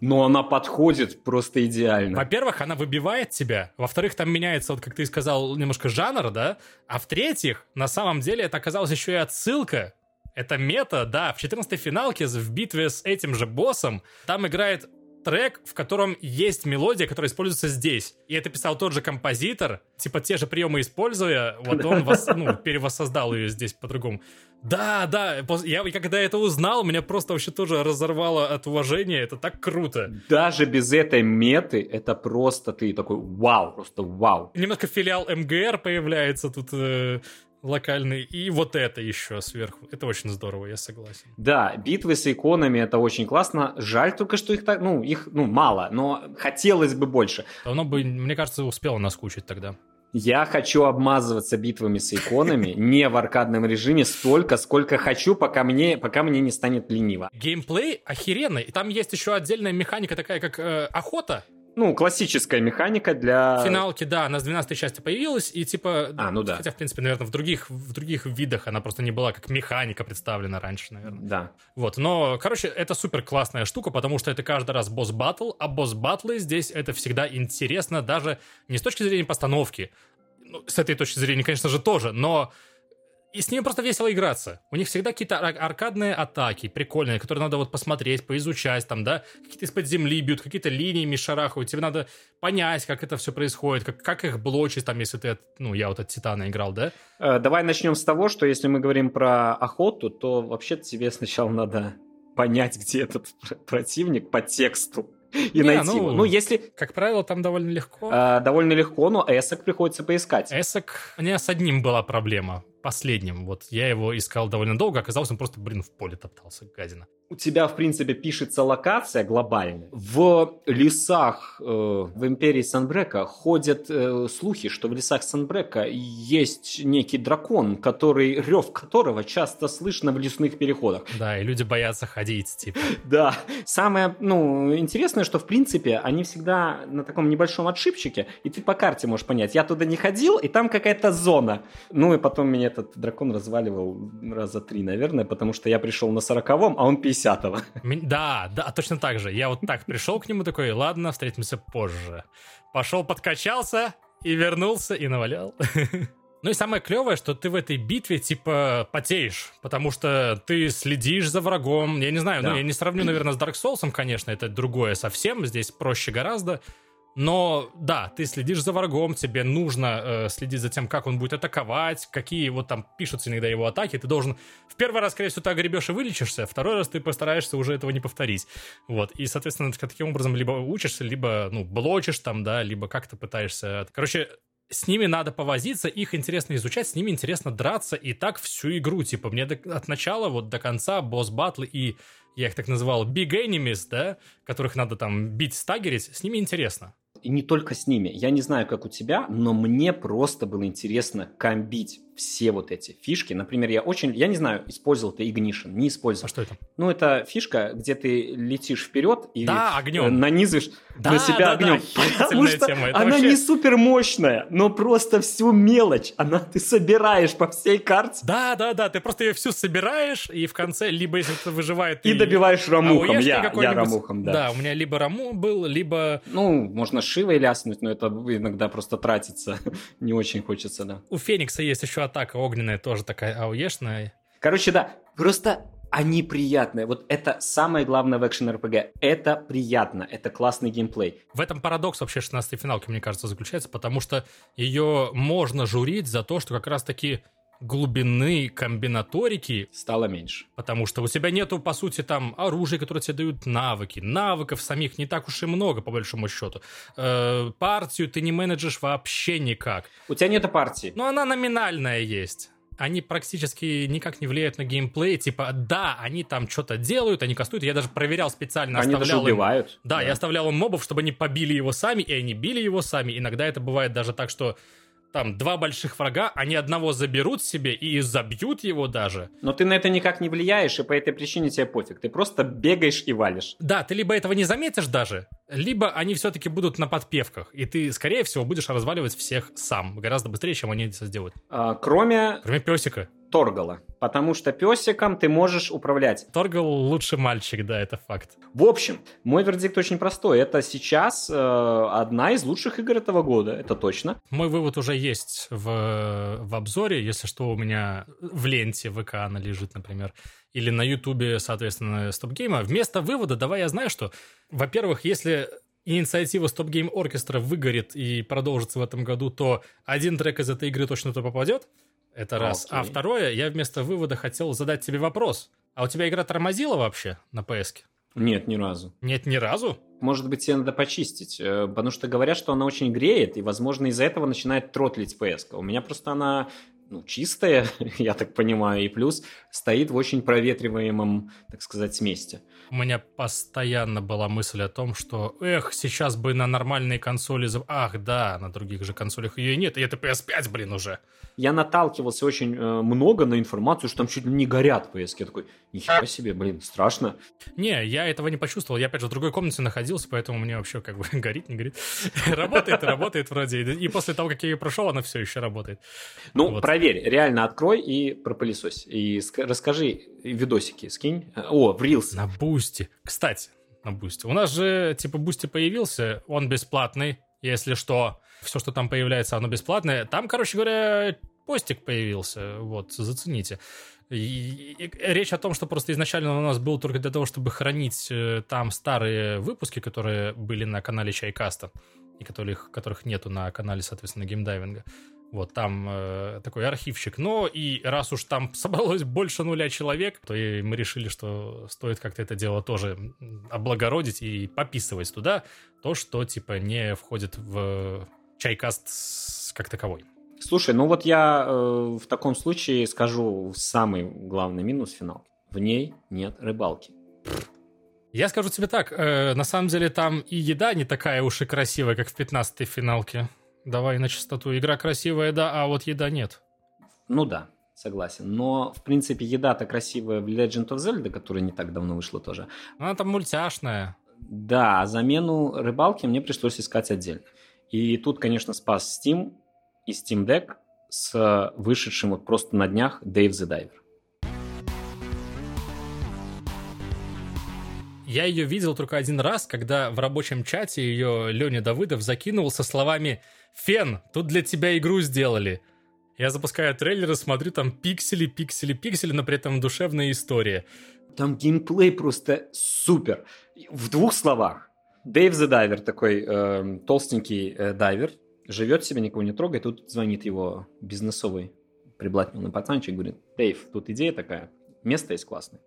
Но она подходит просто идеально. Во-первых, она выбивает тебя. Во-вторых, там меняется, вот как ты сказал, немножко жанр, да? А в-третьих, на самом деле это оказалось еще и отсылка. Это мета, да, в 14-й финалке в битве с этим же боссом там играет трек, в котором есть мелодия, которая используется здесь. И это писал тот же композитор, типа те же приемы используя, вот он вос, ну, перевоссоздал ее здесь по-другому. Да, да, я когда это узнал, меня просто вообще тоже разорвало от уважения, это так круто. Даже без этой меты, это просто ты такой вау, просто вау. Немножко филиал МГР появляется тут, э, локальный, и вот это еще сверху. Это очень здорово, я согласен. Да, битвы с иконами это очень классно. Жаль только, что их так, ну, их, ну, мало, но хотелось бы больше. Оно бы, мне кажется, успело наскучить тогда. Я хочу обмазываться битвами с иконами не в аркадном режиме столько, сколько хочу, пока мне, пока мне не станет лениво. Геймплей охеренный. Там есть еще отдельная механика такая, как э, охота. Ну, классическая механика для... Финалки, да, она с 12 части появилась, и типа... А, ну да. Хотя, в принципе, наверное, в других, в других видах она просто не была как механика представлена раньше, наверное. Да. Вот, но, короче, это супер классная штука, потому что это каждый раз босс-баттл, а босс-баттлы здесь это всегда интересно даже не с точки зрения постановки, ну, с этой точки зрения, конечно же, тоже, но и с ними просто весело играться. У них всегда какие-то аркадные атаки, прикольные, которые надо вот посмотреть, поизучать, там, да, какие-то из-под земли бьют, какие-то линиями шарахают, тебе надо понять, как это все происходит, как, как их блочить, там, если ты, ну, я вот от Титана играл, да? Э, давай начнем с того, что если мы говорим про охоту, то вообще-то тебе сначала надо понять, где этот противник по тексту и не, найти ну, его. Ну, если... Как правило, там довольно легко. А, довольно легко, но эсок приходится поискать. Эсок... У меня с одним была проблема. Последним. Вот я его искал довольно долго, оказалось, он просто, блин, в поле топтался, гадина у тебя, в принципе, пишется локация глобальная. В лесах э, в империи Санбрека ходят э, слухи, что в лесах Санбрека есть некий дракон, который, рев которого часто слышно в лесных переходах. Да, и люди боятся ходить, типа. Да. Самое, ну, интересное, что, в принципе, они всегда на таком небольшом отшибчике, и ты по карте можешь понять, я туда не ходил, и там какая-то зона. Ну, и потом меня этот дракон разваливал раза три, наверное, потому что я пришел на сороковом, а он 50 10-го. Да, да, точно так же. Я вот так пришел к нему такой, ладно, встретимся позже. Пошел, подкачался и вернулся и навалял. Ну и самое клевое, что ты в этой битве типа потеешь, потому что ты следишь за врагом. Я не знаю, ну, да. ну я не сравню, наверное, с Dark Souls, конечно, это другое совсем, здесь проще гораздо. Но да, ты следишь за врагом, тебе нужно э, следить за тем, как он будет атаковать, какие вот там пишутся иногда его атаки. Ты должен в первый раз, скорее всего, ты огребешь и вылечишься, второй раз ты постараешься уже этого не повторить. Вот. И, соответственно, ты таким образом либо учишься, либо, ну, блочишь там, да, либо как-то пытаешься... Короче, с ними надо повозиться, их интересно изучать, с ними интересно драться, и так всю игру, типа, мне до, от начала вот до конца босс-батлы и, я их так называл, big enemies, да, которых надо там бить, стагерить, с ними интересно и не только с ними. Я не знаю, как у тебя, но мне просто было интересно комбить. Все вот эти фишки. Например, я очень, я не знаю, использовал ты Ignition, не использовал. А что это? Ну, это фишка, где ты летишь вперед и Да, огнем. э, нанизываешь Да, на себя да, огнем. да, Потому что тема. Это она вообще- не супер мощная, но просто всю мелочь она ты собираешь по всей карте Да, да, да, ты просто ее всю собираешь, и в конце, либо если кто выживает... и ты- добиваешь рамухом. АОЕшный Я, я рамухом, да. Да, у меня либо раму был, либо Ну, можно шивой ляснуть, но это иногда просто тратится. Не очень хочется, да. у Феникса есть еще атака огненная, тоже такая ауешная. Короче, да, просто они приятные. Вот это самое главное в экшен РПГ. Это приятно, это классный геймплей. В этом парадокс вообще 16-й финалки, мне кажется, заключается, потому что ее можно журить за то, что как раз-таки глубины комбинаторики, Стало меньше. потому что у тебя нету, по сути, там оружия, которые тебе дают навыки. Навыков самих не так уж и много, по большому счету. Э, партию ты не менеджешь вообще никак. У тебя нету партии. Но она номинальная есть. Они практически никак не влияют на геймплей. Типа, да, они там что-то делают, они кастуют. Я даже проверял специально, Они даже оставлял им- убивают. Да, я оставлял им мобов, чтобы они побили его сами, и они били его сами. Иногда это бывает даже так, что там два больших врага, они одного заберут себе и забьют его даже. Но ты на это никак не влияешь, и по этой причине тебе пофиг. Ты просто бегаешь и валишь. Да, ты либо этого не заметишь даже, либо они все-таки будут на подпевках, и ты, скорее всего, будешь разваливать всех сам, гораздо быстрее, чем они это сделают. А, кроме Кроме песика. Торгала. Потому что песиком ты можешь управлять. Торгал лучший мальчик, да, это факт. В общем, мой вердикт очень простой. Это сейчас э, одна из лучших игр этого года, это точно. Мой вывод уже есть в, в обзоре, если что, у меня в ленте ВК она лежит, например, или на Ютубе, соответственно, Стопгейма. Вместо вывода давай я знаю, что, во-первых, если инициатива Stop Game Оркестра выгорит и продолжится в этом году, то один трек из этой игры точно туда попадет. Это раз. А Окей. второе, я вместо вывода хотел задать тебе вопрос. А у тебя игра тормозила вообще на PS? -ке? Нет, ни разу. Нет, ни разу? Может быть, тебе надо почистить, э, потому что говорят, что она очень греет, и, возможно, из-за этого начинает тротлить PS. -ка. У меня просто она ну, чистая, я так понимаю, и плюс стоит в очень проветриваемом, так сказать, месте. У меня постоянно была мысль о том, что, эх, сейчас бы на нормальные консоли... Ах, да, на других же консолях ее нет, и это PS5, блин, уже. Я наталкивался очень э, много на информацию, что там чуть ли не горят PS. Я такой, нихера себе, блин, страшно. Не, я этого не почувствовал. Я, опять же, в другой комнате находился, поэтому мне вообще как бы горит, не горит. Работает работает вроде. И после того, как я ее прошел, она все еще работает. Ну, проверь, реально открой и пропылесось. И ск- расскажи, видосики скинь. О, в Reels. На Boosty. Кстати, на Boosty. У нас же, типа, Boosty появился, он бесплатный, если что. Все, что там появляется, оно бесплатное. Там, короче говоря, постик появился, вот, зацените. И- и речь о том, что просто изначально у нас был только для того, чтобы хранить э, там старые выпуски, которые были на канале Чайкаста, и которых, которых нету на канале, соответственно, геймдайвинга. Вот там э, такой архивчик. Но и раз уж там собралось больше нуля человек, то и мы решили, что стоит как-то это дело тоже облагородить и пописывать туда то, что типа не входит в чайкаст как таковой. Слушай, ну вот я э, в таком случае скажу самый главный минус финал. В ней нет рыбалки. Я скажу тебе так, э, на самом деле там и еда не такая уж и красивая, как в 15-й финалке. Давай на чистоту. Игра красивая, да, а вот еда нет. Ну да, согласен. Но, в принципе, еда-то красивая в Legend of Zelda, которая не так давно вышла тоже. Она там мультяшная. Да, а замену рыбалки мне пришлось искать отдельно. И тут, конечно, спас Steam и Steam Deck с вышедшим вот просто на днях Dave the Diver. Я ее видел только один раз, когда в рабочем чате ее Леня Давыдов закинул со словами «Фен, тут для тебя игру сделали». Я запускаю трейлеры, смотрю, там пиксели, пиксели, пиксели, но при этом душевная история. Там геймплей просто супер. В двух словах. Дэйв the Diver, такой э, толстенький э, дайвер, живет себе, никого не трогает. Тут звонит его бизнесовый приблотненный пацанчик, говорит, Дэйв, тут идея такая, место есть классное.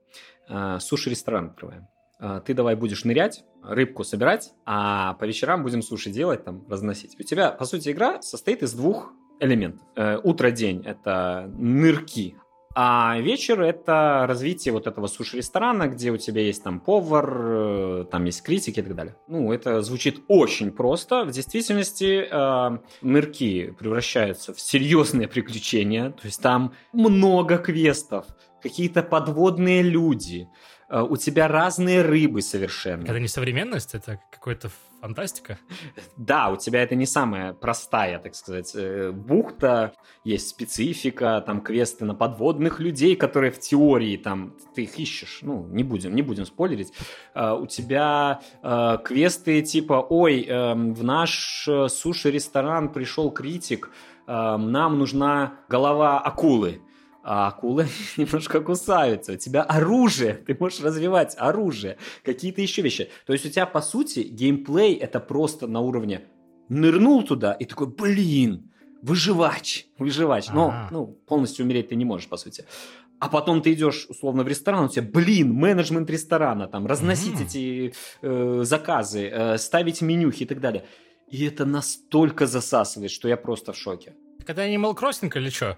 Э, суши-ресторан открываем. Э, ты давай будешь нырять, рыбку собирать, а по вечерам будем суши делать, там, разносить. У тебя, по сути, игра состоит из двух элементов. Э, Утро-день – это нырки, А вечер — это развитие вот этого суши-ресторана, где у тебя есть там повар, э, там есть критики и так далее. Ну, это звучит очень просто. В действительности э, нырки превращаются в серьезные приключения. То есть там много квестов, какие-то подводные люди, у тебя разные рыбы совершенно. Это не современность, это какой-то фантастика? Да, у тебя это не самая простая, так сказать, э, бухта, есть специфика, там квесты на подводных людей, которые в теории там ты их ищешь, ну, не будем, не будем спойлерить. Uh, у тебя квесты типа, ой, uh, в наш э, суши-ресторан пришел критик, нам нужна голова акулы а акулы немножко кусаются. У тебя оружие, ты можешь развивать оружие, какие-то еще вещи. То есть у тебя, по сути, геймплей это просто на уровне нырнул туда и такой, блин, выживач, выживач. Но ага. ну, полностью умереть ты не можешь, по сути. А потом ты идешь, условно, в ресторан, у тебя, блин, менеджмент ресторана, там, разносить mm эти э, заказы, э, ставить менюхи и так далее. И это настолько засасывает, что я просто в шоке. Это Animal Crossing или что?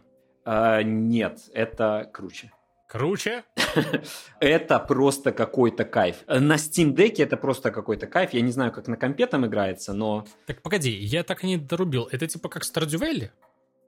А, нет, это круче. Круче? это просто какой-то кайф. На Steam Deck это просто какой-то кайф. Я не знаю, как на компе там играется, но... Так погоди, я так и не дорубил. Это типа как Stardew Valley?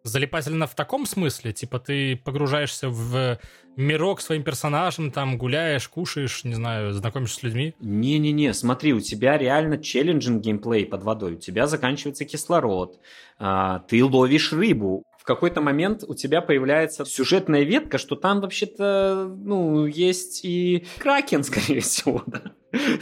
Залипательно в таком смысле? Типа ты погружаешься в мирок своим персонажем, там гуляешь, кушаешь, не знаю, знакомишься с людьми? Не-не-не, смотри, у тебя реально челленджинг геймплей под водой. У тебя заканчивается кислород, а, ты ловишь рыбу, какой-то момент у тебя появляется сюжетная ветка, что там вообще-то, ну, есть и Кракен, скорее всего, да.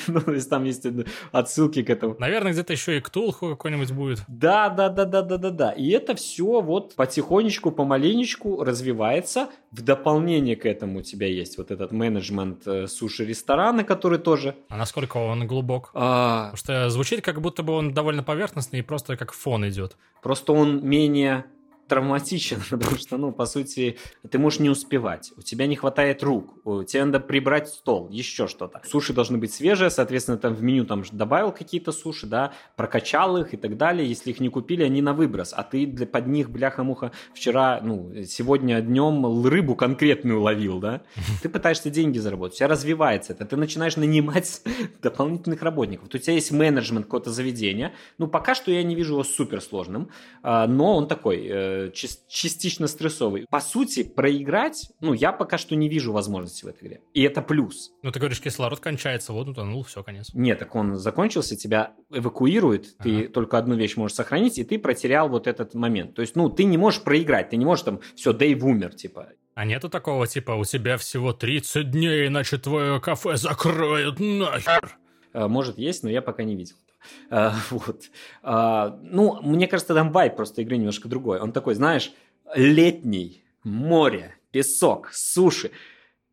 Ну, то есть там есть отсылки к этому. Наверное, где-то еще и Ктулху какой-нибудь будет. Да, да, да, да, да, да, да. И это все вот потихонечку, помаленечку развивается. В дополнение к этому у тебя есть вот этот менеджмент э, суши-ресторана, который тоже... А насколько он глубок? А... Потому что звучит, как будто бы он довольно поверхностный и просто как фон идет. Просто он менее травматичен, потому что, ну, по сути, ты можешь не успевать. У тебя не хватает рук, тебе надо прибрать стол, еще что-то. Суши должны быть свежие, соответственно, там в меню там добавил какие-то суши, да, прокачал их и так далее. Если их не купили, они на выброс, а ты для, под них, бляха-муха, вчера, ну, сегодня днем рыбу конкретную ловил, да, ты пытаешься деньги заработать, у тебя развивается это, ты начинаешь нанимать дополнительных работников. у тебя есть менеджмент какого-то заведения, ну, пока что я не вижу его суперсложным, а, но он такой, э, частично стрессовый. По сути, проиграть, ну, я пока что не вижу возможности в этой игре. И это плюс. Ну, ты говоришь, кислород кончается, вот утонул, все, конец. Нет, так он закончился, тебя эвакуирует, ага. ты только одну вещь можешь сохранить, и ты протерял вот этот момент. То есть, ну, ты не можешь проиграть, ты не можешь там, все, Дэйв умер, типа. А нету такого, типа, у тебя всего 30 дней, иначе твое кафе закроют нахер? Э, может, есть, но я пока не видел. А, вот. А, ну, мне кажется, там вайп просто игры немножко другой. Он такой, знаешь, летний, море, песок, суши.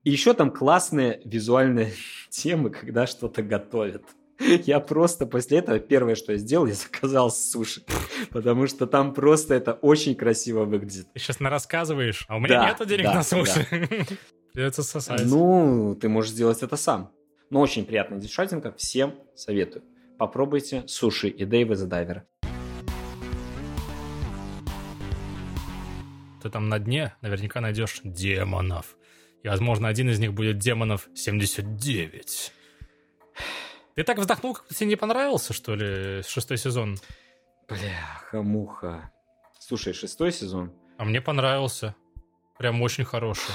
И еще там классные визуальные темы, когда что-то готовят. Я просто после этого первое, что я сделал, я заказал суши. Потому что там просто это очень красиво выглядит. Ты сейчас рассказываешь, а у меня да, нет денег да, на суши. Да. Придется сосать. Ну, ты можешь сделать это сам. Но очень приятная дешатинка, всем советую попробуйте суши и Дэйва за дайвера. Ты там на дне наверняка найдешь демонов. И, возможно, один из них будет демонов 79. Ты так вздохнул, как тебе не понравился, что ли, шестой сезон? Бляха-муха. Слушай, шестой сезон? А мне понравился. Прям очень хороший.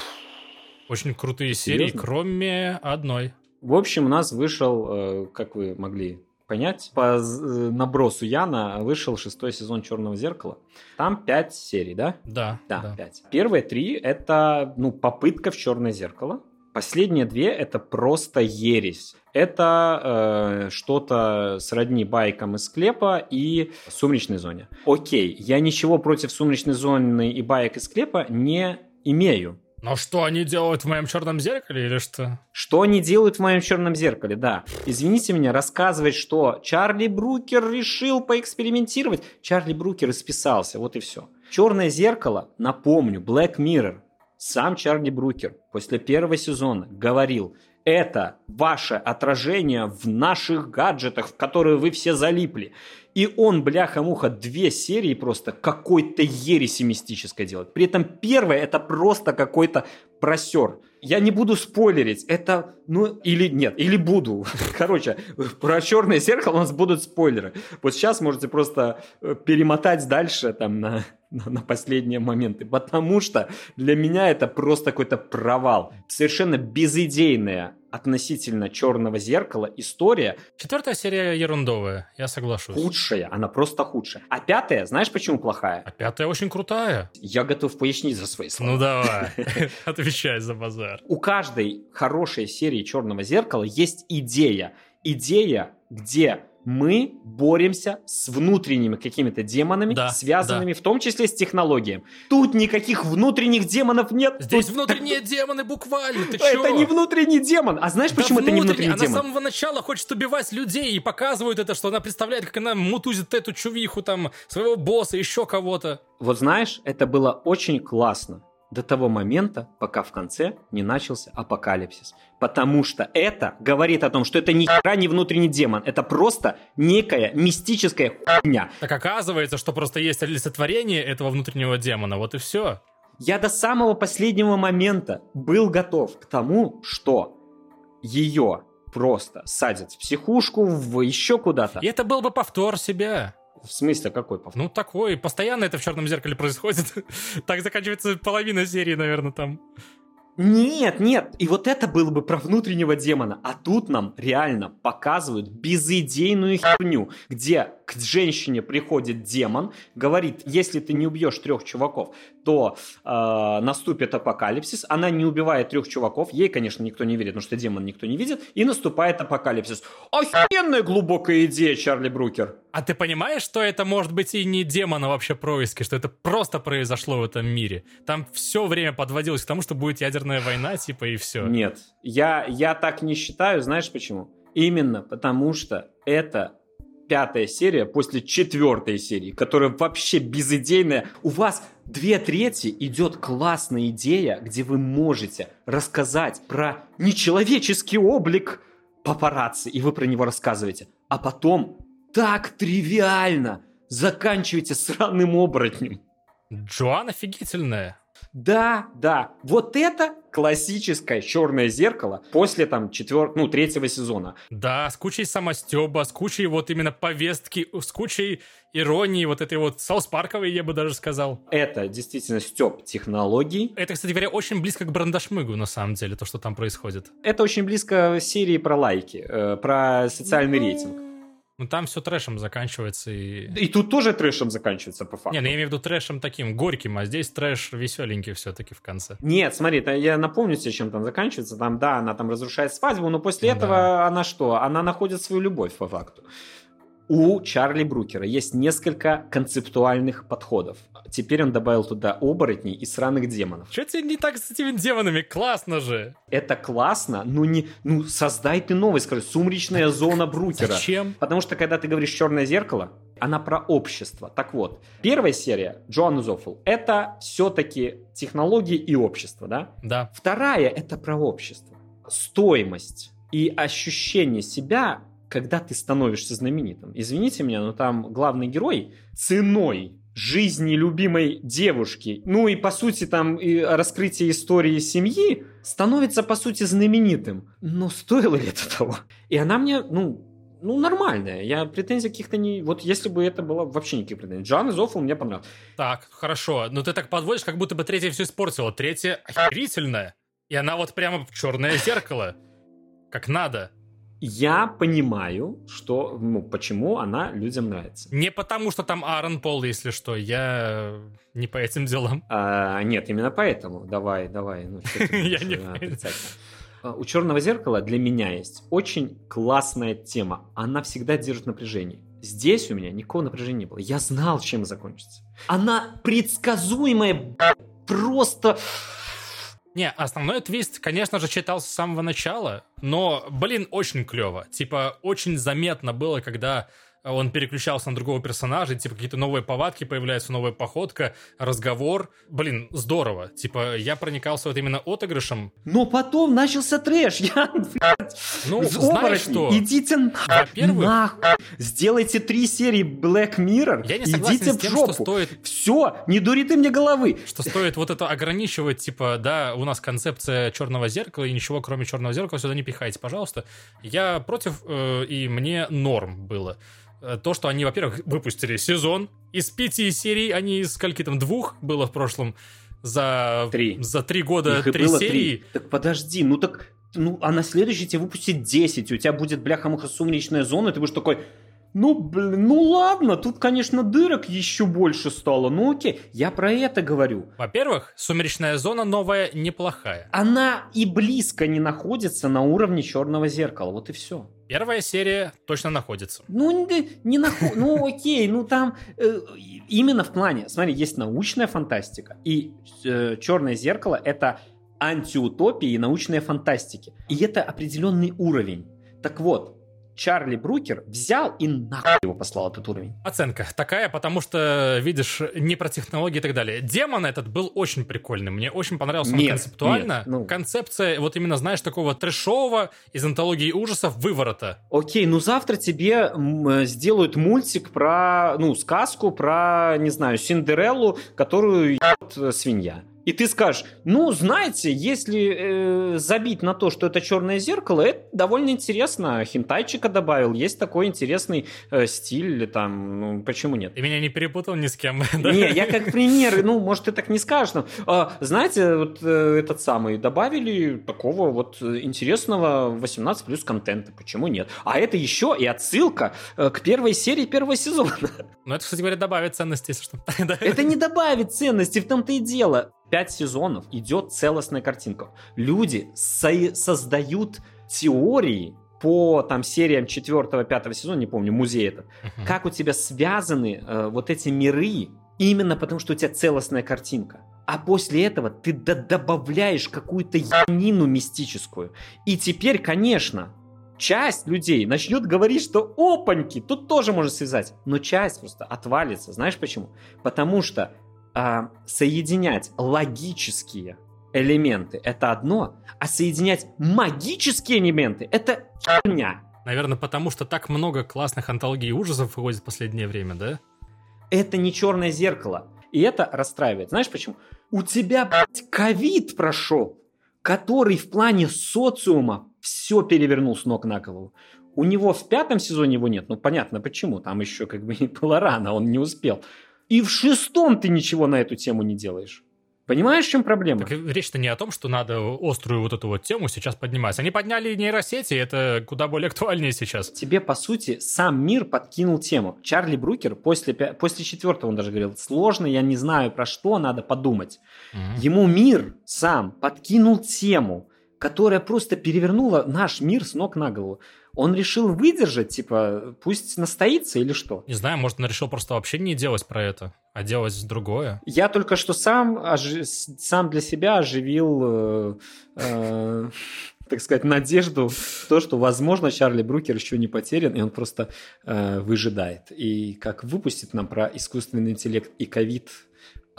Очень крутые Серьезно? серии, кроме одной. В общем, у нас вышел, э, как вы могли понять. По э, набросу Яна вышел шестой сезон Черного зеркала. Там пять серий, да? Да. Да, пять. Первые три это ну, попытка в черное зеркало. Последние две это просто ересь. Это э, что-то сродни байкам из склепа и сумеречной зоне. Окей, я ничего против сумеречной зоны и байк из склепа не имею. Но что они делают в моем черном зеркале или что? Что они делают в моем черном зеркале, да. Извините меня, рассказывать, что Чарли Брукер решил поэкспериментировать. Чарли Брукер исписался, вот и все. Черное зеркало, напомню, Black Mirror. Сам Чарли Брукер после первого сезона говорил, это ваше отражение в наших гаджетах, в которые вы все залипли. И он, бляха-муха, две серии просто какой-то ереси мистической делает. При этом первая это просто какой-то просер. Я не буду спойлерить, это, ну, или нет, или буду. Короче, про черное зеркало у нас будут спойлеры. Вот сейчас можете просто э, перемотать дальше там на, на, последние моменты, потому что для меня это просто какой-то провал. Совершенно безидейная относительно черного зеркала история. Четвертая серия ерундовая, я соглашусь. Худшая, она просто худшая. А пятая, знаешь, почему плохая? А пятая очень крутая. Я готов пояснить за свои слова. Ну давай, отвечай за базар. У каждой хорошей серии черного зеркала есть идея. Идея, где мы боремся с внутренними какими-то демонами, да, связанными да. в том числе с технологией. Тут никаких внутренних демонов нет. Здесь Тут... внутренние демоны буквально, ты чё? Это не внутренний демон. А знаешь, да почему это не внутренний она демон? Она с самого начала хочет убивать людей и показывают это, что она представляет, как она мутузит эту чувиху, там, своего босса, еще кого-то. Вот знаешь, это было очень классно до того момента, пока в конце не начался апокалипсис. Потому что это говорит о том, что это ни хера не внутренний демон, это просто некая мистическая хуйня. Так оказывается, что просто есть олицетворение этого внутреннего демона, вот и все. Я до самого последнего момента был готов к тому, что ее просто садят в психушку, в еще куда-то. И это был бы повтор себя. В смысле, какой повтор? Ну, такой. Постоянно это в черном зеркале происходит. так заканчивается половина серии, наверное, там. Нет, нет, и вот это было бы про внутреннего демона, а тут нам реально показывают безыдейную херню, где к женщине приходит демон, говорит, если ты не убьешь трех чуваков, то э, наступит апокалипсис. Она не убивает трех чуваков, ей, конечно, никто не верит, потому что демон никто не видит, и наступает апокалипсис. Охеренная глубокая идея, Чарли Брукер. А ты понимаешь, что это может быть и не демона вообще происки, что это просто произошло в этом мире? Там все время подводилось к тому, что будет ядерная война, типа, и все. Нет, я, я так не считаю, знаешь почему? Именно потому что это пятая серия после четвертой серии, которая вообще безыдейная. У вас две трети идет классная идея, где вы можете рассказать про нечеловеческий облик папарацци, и вы про него рассказываете. А потом так тривиально заканчиваете сраным оборотнем. Джоан офигительная. Да, да, вот это классическое черное зеркало после там четвертого, ну, третьего сезона. Да, с кучей самостеба, с кучей вот именно повестки, с кучей иронии, вот этой вот Саус-Парковой, я бы даже сказал. Это действительно степ технологий. Это, кстати говоря, очень близко к Брандашмыгу, на самом деле, то, что там происходит. Это очень близко серии про лайки, э, про социальный ну... рейтинг. Ну там все трэшем заканчивается и... И тут тоже трэшем заканчивается, по факту. Не, ну я имею в виду трэшем таким горьким, а здесь трэш веселенький все-таки в конце. Нет, смотри, я напомню тебе, чем там заканчивается. Там, да, она там разрушает свадьбу, но после ну, этого да. она что? Она находит свою любовь, по факту. У Чарли Брукера есть несколько концептуальных подходов. Теперь он добавил туда оборотней и сраных демонов. Что тебе не так с этими демонами? Классно же! Это классно, но не... Ну, создай ты новый, скажи, сумречная зона Брукера. Зачем? Потому что, когда ты говоришь «Черное зеркало», она про общество. Так вот, первая серия, Джоанна Зоффл, это все-таки технологии и общество, да? Да. Вторая — это про общество. Стоимость и ощущение себя когда ты становишься знаменитым. Извините меня, но там главный герой ценой жизни любимой девушки, ну и по сути там и раскрытие истории семьи, становится по сути знаменитым. Но стоило ли это того? И она мне, ну, ну, нормальная. Я претензий каких-то не... Вот если бы это было вообще никаких претензий. Джоанна Зоффл мне понравилась. Так, хорошо. Но ты так подводишь, как будто бы третья все испортила. Третья охерительная. И она вот прямо в черное зеркало. Как надо я понимаю, что, ну, почему она людям нравится. Не потому, что там Аарон Пол, если что, я не по этим делам. А, нет, именно поэтому. Давай, давай. Ну, я не а, У черного зеркала для меня есть очень классная тема. Она всегда держит напряжение. Здесь у меня никакого напряжения не было. Я знал, чем закончится. Она предсказуемая, просто не, основной твист, конечно же, читался с самого начала, но, блин, очень клево. Типа, очень заметно было, когда он переключался на другого персонажа, типа какие-то новые повадки появляются, новая походка, разговор. Блин, здорово. Типа, я проникался вот именно отыгрышем. Но потом начался трэш. Я, блядь, Ну, знаешь что? Идите нахуй. Во-первых- нахуй. Сделайте три серии Black Mirror. Я не согласен Идите с в тем, жопу. что стоит Все, не дури ты мне головы. что стоит вот это ограничивать, типа, да, у нас концепция черного зеркала, и ничего кроме черного зеркала сюда не пихайте, пожалуйста. Я против, э, и мне норм было. Э, То, что они, во-первых, выпустили сезон, из пяти серий, они из скольки там, двух было в прошлом, за Три. за три года Их три серии. три. Так подожди, ну так... Ну, а на следующий тебе выпустить 10, у тебя будет бляха-муха сумеречная зона, и ты будешь такой... Ну, блин, ну ладно, тут, конечно, дырок еще больше стало, ну окей, я про это говорю. Во-первых, сумеречная зона новая неплохая. Она и близко не находится на уровне черного зеркала, вот и все. Первая серия точно находится. Ну, не, не наху- ну окей, ну там э, именно в плане, смотри, есть научная фантастика, и э, черное зеркало это антиутопии и научные фантастики. И это определенный уровень. Так вот, Чарли Брукер взял и нахуй его послал этот уровень. Оценка такая, потому что, видишь, не про технологии и так далее. Демон этот был очень прикольный. Мне очень понравился он Нет, концептуально. нет, ну. Концепция, вот именно, знаешь, такого трэшового из антологии ужасов выворота. Окей, ну завтра тебе э, сделают мультик про, ну, сказку про, не знаю, Синдереллу, которую э, свинья. И ты скажешь, ну, знаете, если э, забить на то, что это черное зеркало, это довольно интересно. Хентайчика добавил, есть такой интересный э, стиль, там, ну, почему нет? И меня не перепутал ни с кем. да? Не, я как пример, ну, может, ты так не скажешь, но, а, знаете, вот э, этот самый, добавили такого вот э, интересного 18 плюс контента, почему нет? А это еще и отсылка э, к первой серии первого сезона. Ну, это, кстати говоря, добавит ценности, если что. Это не добавит ценности, в том-то и дело. Пять сезонов идет целостная картинка. Люди со- создают теории по там сериям четвертого, пятого сезона, не помню, музей этот, Мгм. как у тебя связаны э, вот эти миры, именно потому что у тебя целостная картинка. А после этого ты д- добавляешь какую-то янину мистическую. И теперь, конечно, часть людей начнет говорить, что опаньки, тут тоже можно связать. Но часть просто отвалится. Знаешь почему? Потому что а, соединять логические элементы это одно, а соединять магические элементы это херня. Наверное, потому что так много классных антологий ужасов выходит в последнее время, да? Это не черное зеркало. И это расстраивает. Знаешь почему? У тебя, блядь, ковид прошел, который в плане социума все перевернул с ног на голову. У него в пятом сезоне его нет. Ну, понятно, почему. Там еще как бы было рано, он не успел. И в шестом ты ничего на эту тему не делаешь. Понимаешь, в чем проблема? Так речь-то не о том, что надо острую вот эту вот тему сейчас поднимать. Они подняли нейросети, это куда более актуальнее сейчас. Тебе, по сути, сам мир подкинул тему. Чарли Брукер после, после четвертого он даже говорил, сложно, я не знаю про что, надо подумать. Мгм. Ему мир сам подкинул тему, которая просто перевернула наш мир с ног на голову. Он решил выдержать, типа, пусть настоится или что. Не знаю, может, он решил просто вообще не делать про это, а делать другое. Я только что сам, ожи- сам для себя оживил, э, э, так сказать, надежду то, что, возможно, Чарли Брукер еще не потерян, и он просто э, выжидает. И как выпустит нам про искусственный интеллект и ковид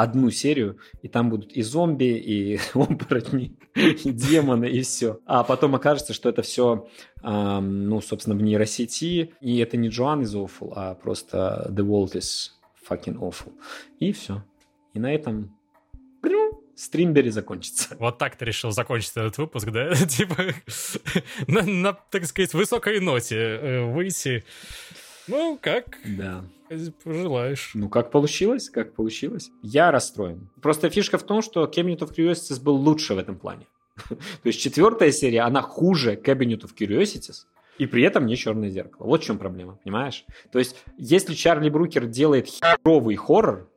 одну серию, и там будут и зомби, и оборотни, и демоны, и все. А потом окажется, что это все, ну, собственно, в нейросети, и это не Joan is awful, а просто The World is fucking awful. И все. И на этом стримбери закончится. Вот так ты решил закончить этот выпуск, да? Типа, на, на, так сказать, высокой ноте э, выйти. Ну, как Да. Пожелаешь. Ну, как получилось, как получилось. Я расстроен. Просто фишка в том, что Cabinet of Curiosities был лучше в этом плане. То есть четвертая серия, она хуже Cabinet of Curiosities, и при этом не черное зеркало. Вот в чем проблема, понимаешь? То есть, если Чарли Брукер делает херовый хоррор,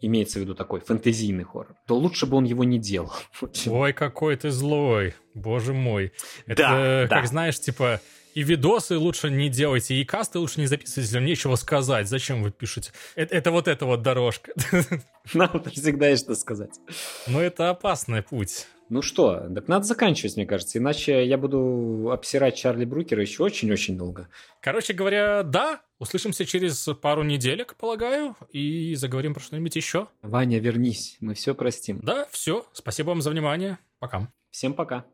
имеется в виду такой фэнтезийный хоррор, то лучше бы он его не делал. Ой, какой ты злой, боже мой. Это, Да, как да. знаешь, типа, и видосы лучше не делайте, и касты лучше не записывайте, если вам нечего сказать. Зачем вы пишете? Это, это вот эта вот дорожка. Нам всегда есть что сказать. Но это опасный путь. Ну что, так надо заканчивать, мне кажется, иначе я буду обсирать Чарли Брукера еще очень-очень долго. Короче говоря, да, Услышимся через пару неделек, полагаю, и заговорим про что-нибудь еще. Ваня, вернись, мы все простим. Да, все. Спасибо вам за внимание. Пока. Всем пока.